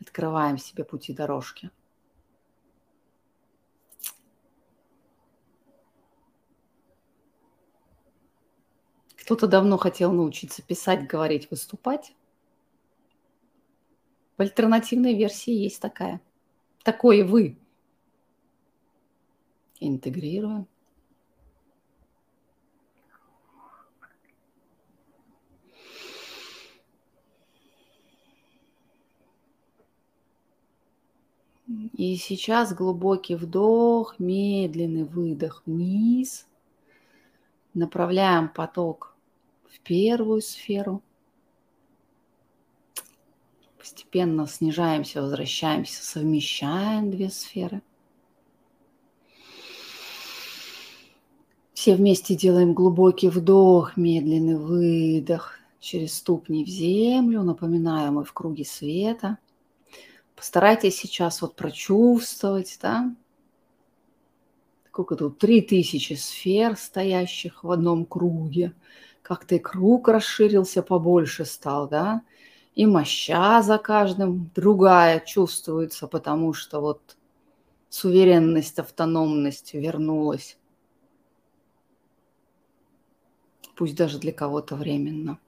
открываем себе пути дорожки – Кто-то давно хотел научиться писать, говорить, выступать. В альтернативной версии есть такая. Такое вы. Интегрируем. И сейчас глубокий вдох, медленный выдох вниз. Направляем поток в первую сферу. Постепенно снижаемся, возвращаемся, совмещаем две сферы. Все вместе делаем глубокий вдох, медленный выдох через ступни в землю. Напоминаю, мы в круге света. Постарайтесь сейчас вот прочувствовать, да, сколько тут, три тысячи сфер, стоящих в одном круге как-то и круг расширился побольше стал, да, и моща за каждым другая чувствуется, потому что вот суверенность, автономность вернулась. Пусть даже для кого-то временно.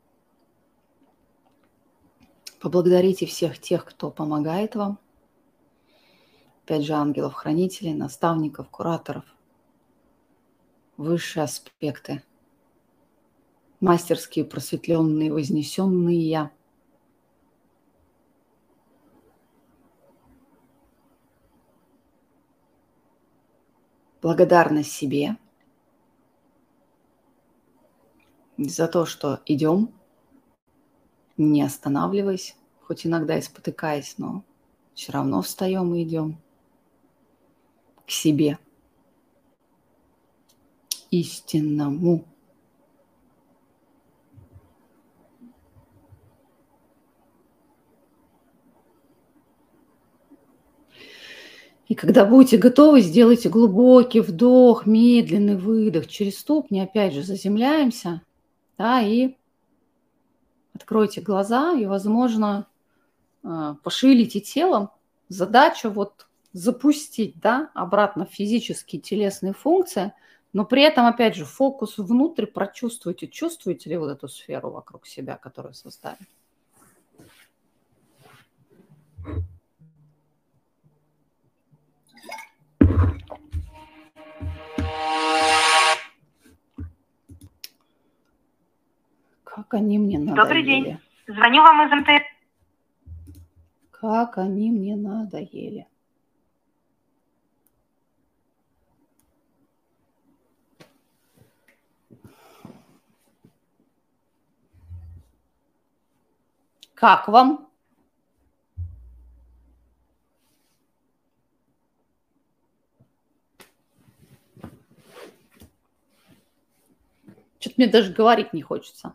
Поблагодарите всех тех, кто помогает вам. Опять же, ангелов-хранителей, наставников, кураторов. Высшие аспекты – мастерские, просветленные, вознесенные я. Благодарность себе за то, что идем, не останавливаясь, хоть иногда и спотыкаясь, но все равно встаем и идем к себе, истинному. И когда будете готовы, сделайте глубокий вдох, медленный выдох через ступни. Опять же, заземляемся. Да, и откройте глаза и, возможно, а, пошевелите телом. Задача вот запустить да, обратно физические телесные функции, но при этом, опять же, фокус внутрь прочувствуйте, чувствуете ли вот эту сферу вокруг себя, которую создали. Как они мне надоели. Добрый день. Звоню вам из МТС. Как они мне надоели. Как вам? Что-то мне даже говорить не хочется.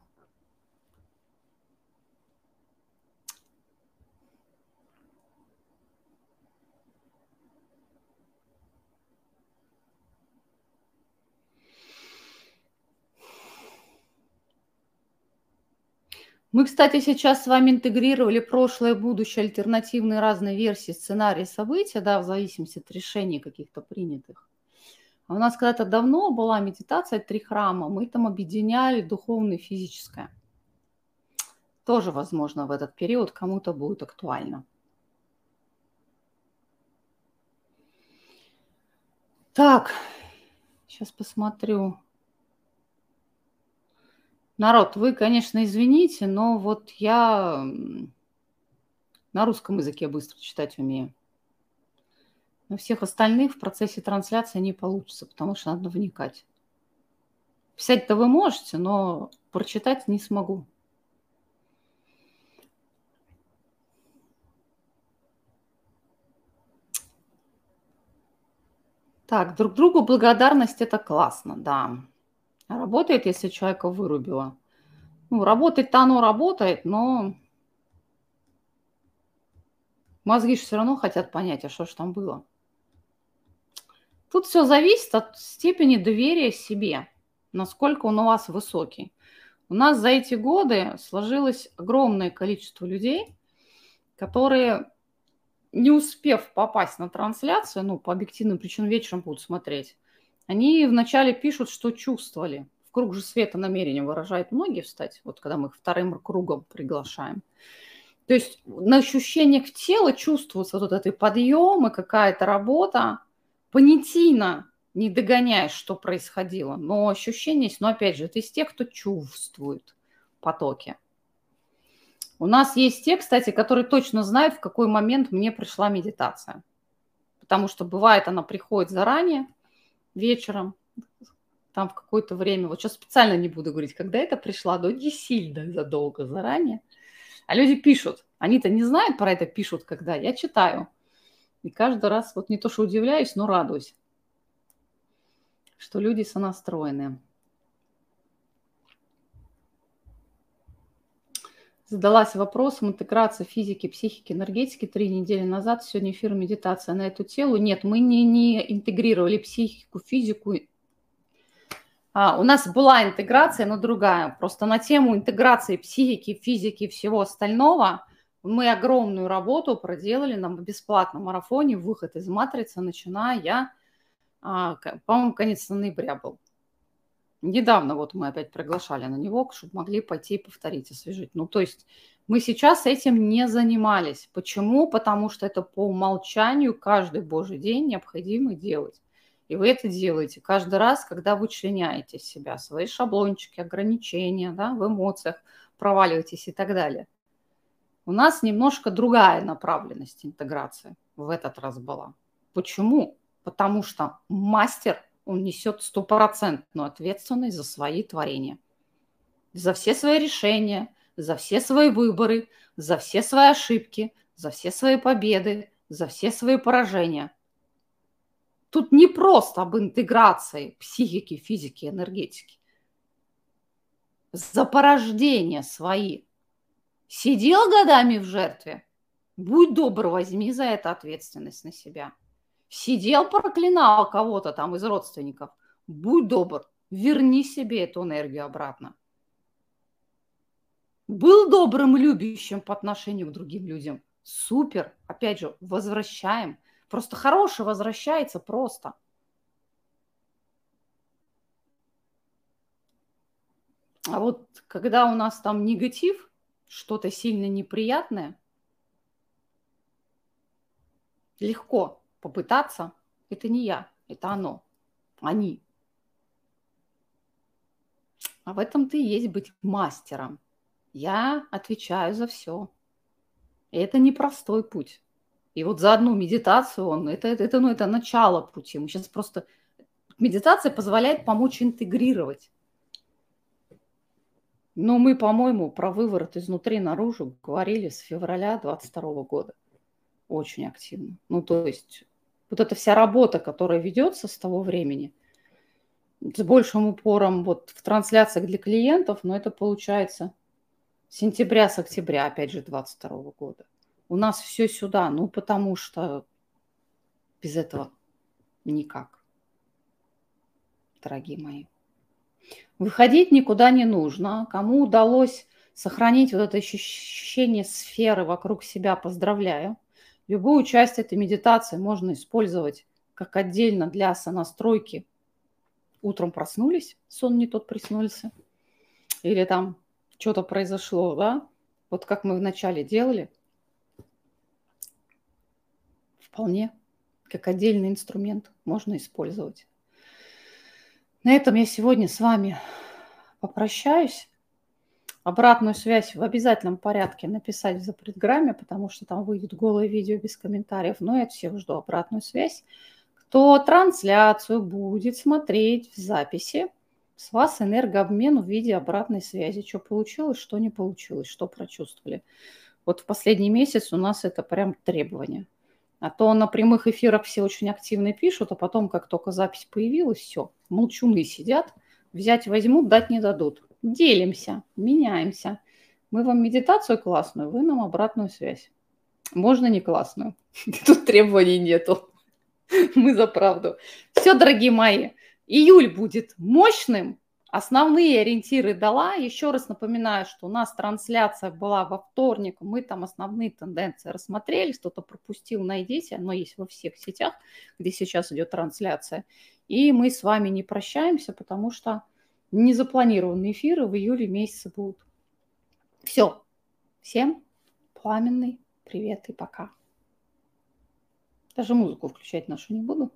Мы, кстати, сейчас с вами интегрировали прошлое, будущее, альтернативные разные версии сценария события, да, в зависимости от решений каких-то принятых. А у нас когда-то давно была медитация «Три храма», мы там объединяли духовное и физическое. Тоже, возможно, в этот период кому-то будет актуально. Так, сейчас посмотрю. Народ, вы, конечно, извините, но вот я на русском языке быстро читать умею. Но всех остальных в процессе трансляции не получится, потому что надо вникать. Писать-то вы можете, но прочитать не смогу. Так, друг другу благодарность – это классно, да. Работает, если человека вырубило. Ну, работать-то оно работает, но мозги же все равно хотят понять, а что же там было. Тут все зависит от степени доверия себе, насколько он у вас высокий. У нас за эти годы сложилось огромное количество людей, которые не успев попасть на трансляцию, ну, по объективным причинам вечером будут смотреть, они вначале пишут, что чувствовали. В круг же света намерение выражают многие встать, вот когда мы их вторым кругом приглашаем. То есть на ощущениях тела чувствуется вот этот подъем и какая-то работа. Понятийно не догоняешь, что происходило, но ощущение есть. Но опять же, это из тех, кто чувствует потоки. У нас есть те, кстати, которые точно знают, в какой момент мне пришла медитация. Потому что бывает, она приходит заранее, вечером, там в какое-то время. Вот сейчас специально не буду говорить, когда это пришла, но не сильно задолго заранее. А люди пишут. Они-то не знают про это, пишут когда. Я читаю. И каждый раз вот не то, что удивляюсь, но радуюсь, что люди сонастроены. Задалась вопросом интеграции физики, психики, энергетики три недели назад. Сегодня эфир медитация на эту тему. Нет, мы не, не интегрировали психику, физику. А, у нас была интеграция, но другая. Просто на тему интеграции психики, физики и всего остального мы огромную работу проделали на бесплатном марафоне «Выход из матрицы», начиная, а, по-моему, конец ноября был. Недавно вот мы опять приглашали на него, чтобы могли пойти и повторить, освежить. Ну, то есть мы сейчас этим не занимались. Почему? Потому что это по умолчанию каждый божий день необходимо делать. И вы это делаете каждый раз, когда вы членяете себя, свои шаблончики, ограничения, да, в эмоциях, проваливаетесь и так далее. У нас немножко другая направленность интеграции в этот раз была. Почему? Потому что мастер – он несет стопроцентную ответственность за свои творения, за все свои решения, за все свои выборы, за все свои ошибки, за все свои победы, за все свои поражения. Тут не просто об интеграции психики, физики, энергетики. За порождения свои. Сидел годами в жертве? Будь добр, возьми за это ответственность на себя – Сидел, проклинал кого-то там из родственников. Будь добр, верни себе эту энергию обратно. Был добрым, любящим по отношению к другим людям. Супер. Опять же, возвращаем. Просто хороший возвращается просто. А вот когда у нас там негатив, что-то сильно неприятное, легко попытаться, это не я, это оно, они. А в этом ты и есть быть мастером. Я отвечаю за все. И это непростой путь. И вот за одну медитацию он, это, это, ну, это начало пути. Мы сейчас просто... Медитация позволяет помочь интегрировать. Но мы, по-моему, про выворот изнутри наружу говорили с февраля 22 года. Очень активно. Ну, то есть вот эта вся работа, которая ведется с того времени, с большим упором вот в трансляциях для клиентов, но это получается сентября с октября, опять же, 22 года. У нас все сюда, ну потому что без этого никак, дорогие мои. Выходить никуда не нужно. Кому удалось сохранить вот это ощущение сферы вокруг себя, поздравляю. Любую часть этой медитации можно использовать как отдельно для сонастройки. Утром проснулись, сон не тот приснулся, или там что-то произошло, да, вот как мы вначале делали, вполне как отдельный инструмент можно использовать. На этом я сегодня с вами попрощаюсь. Обратную связь в обязательном порядке написать в запретграмме, потому что там выйдет голое видео без комментариев. Но я всех жду обратную связь. Кто трансляцию будет смотреть в записи, с вас энергообмен в виде обратной связи. Что получилось, что не получилось, что прочувствовали. Вот в последний месяц у нас это прям требование. А то на прямых эфирах все очень активно пишут, а потом, как только запись появилась, все, молчуны сидят, взять возьмут, дать не дадут. Делимся, меняемся. Мы вам медитацию классную, вы нам обратную связь. Можно не классную. *laughs* Тут требований нету. *laughs* Мы за правду. Все, дорогие мои, июль будет мощным, Основные ориентиры дала. Еще раз напоминаю, что у нас трансляция была во вторник. Мы там основные тенденции рассмотрели. Кто-то пропустил, найдите. Оно есть во всех сетях, где сейчас идет трансляция. И мы с вами не прощаемся, потому что незапланированные эфиры в июле месяце будут. Все. Всем пламенный привет и пока. Даже музыку включать нашу не буду,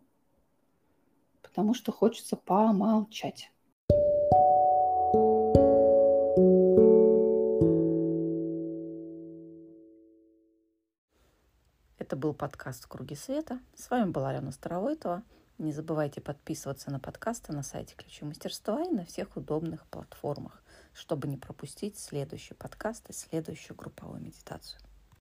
потому что хочется помолчать. Это был подкаст «Круги света». С вами была Алена Старовойтова. Не забывайте подписываться на подкасты на сайте Ключи Мастерства и на всех удобных платформах, чтобы не пропустить следующий подкаст и следующую групповую медитацию.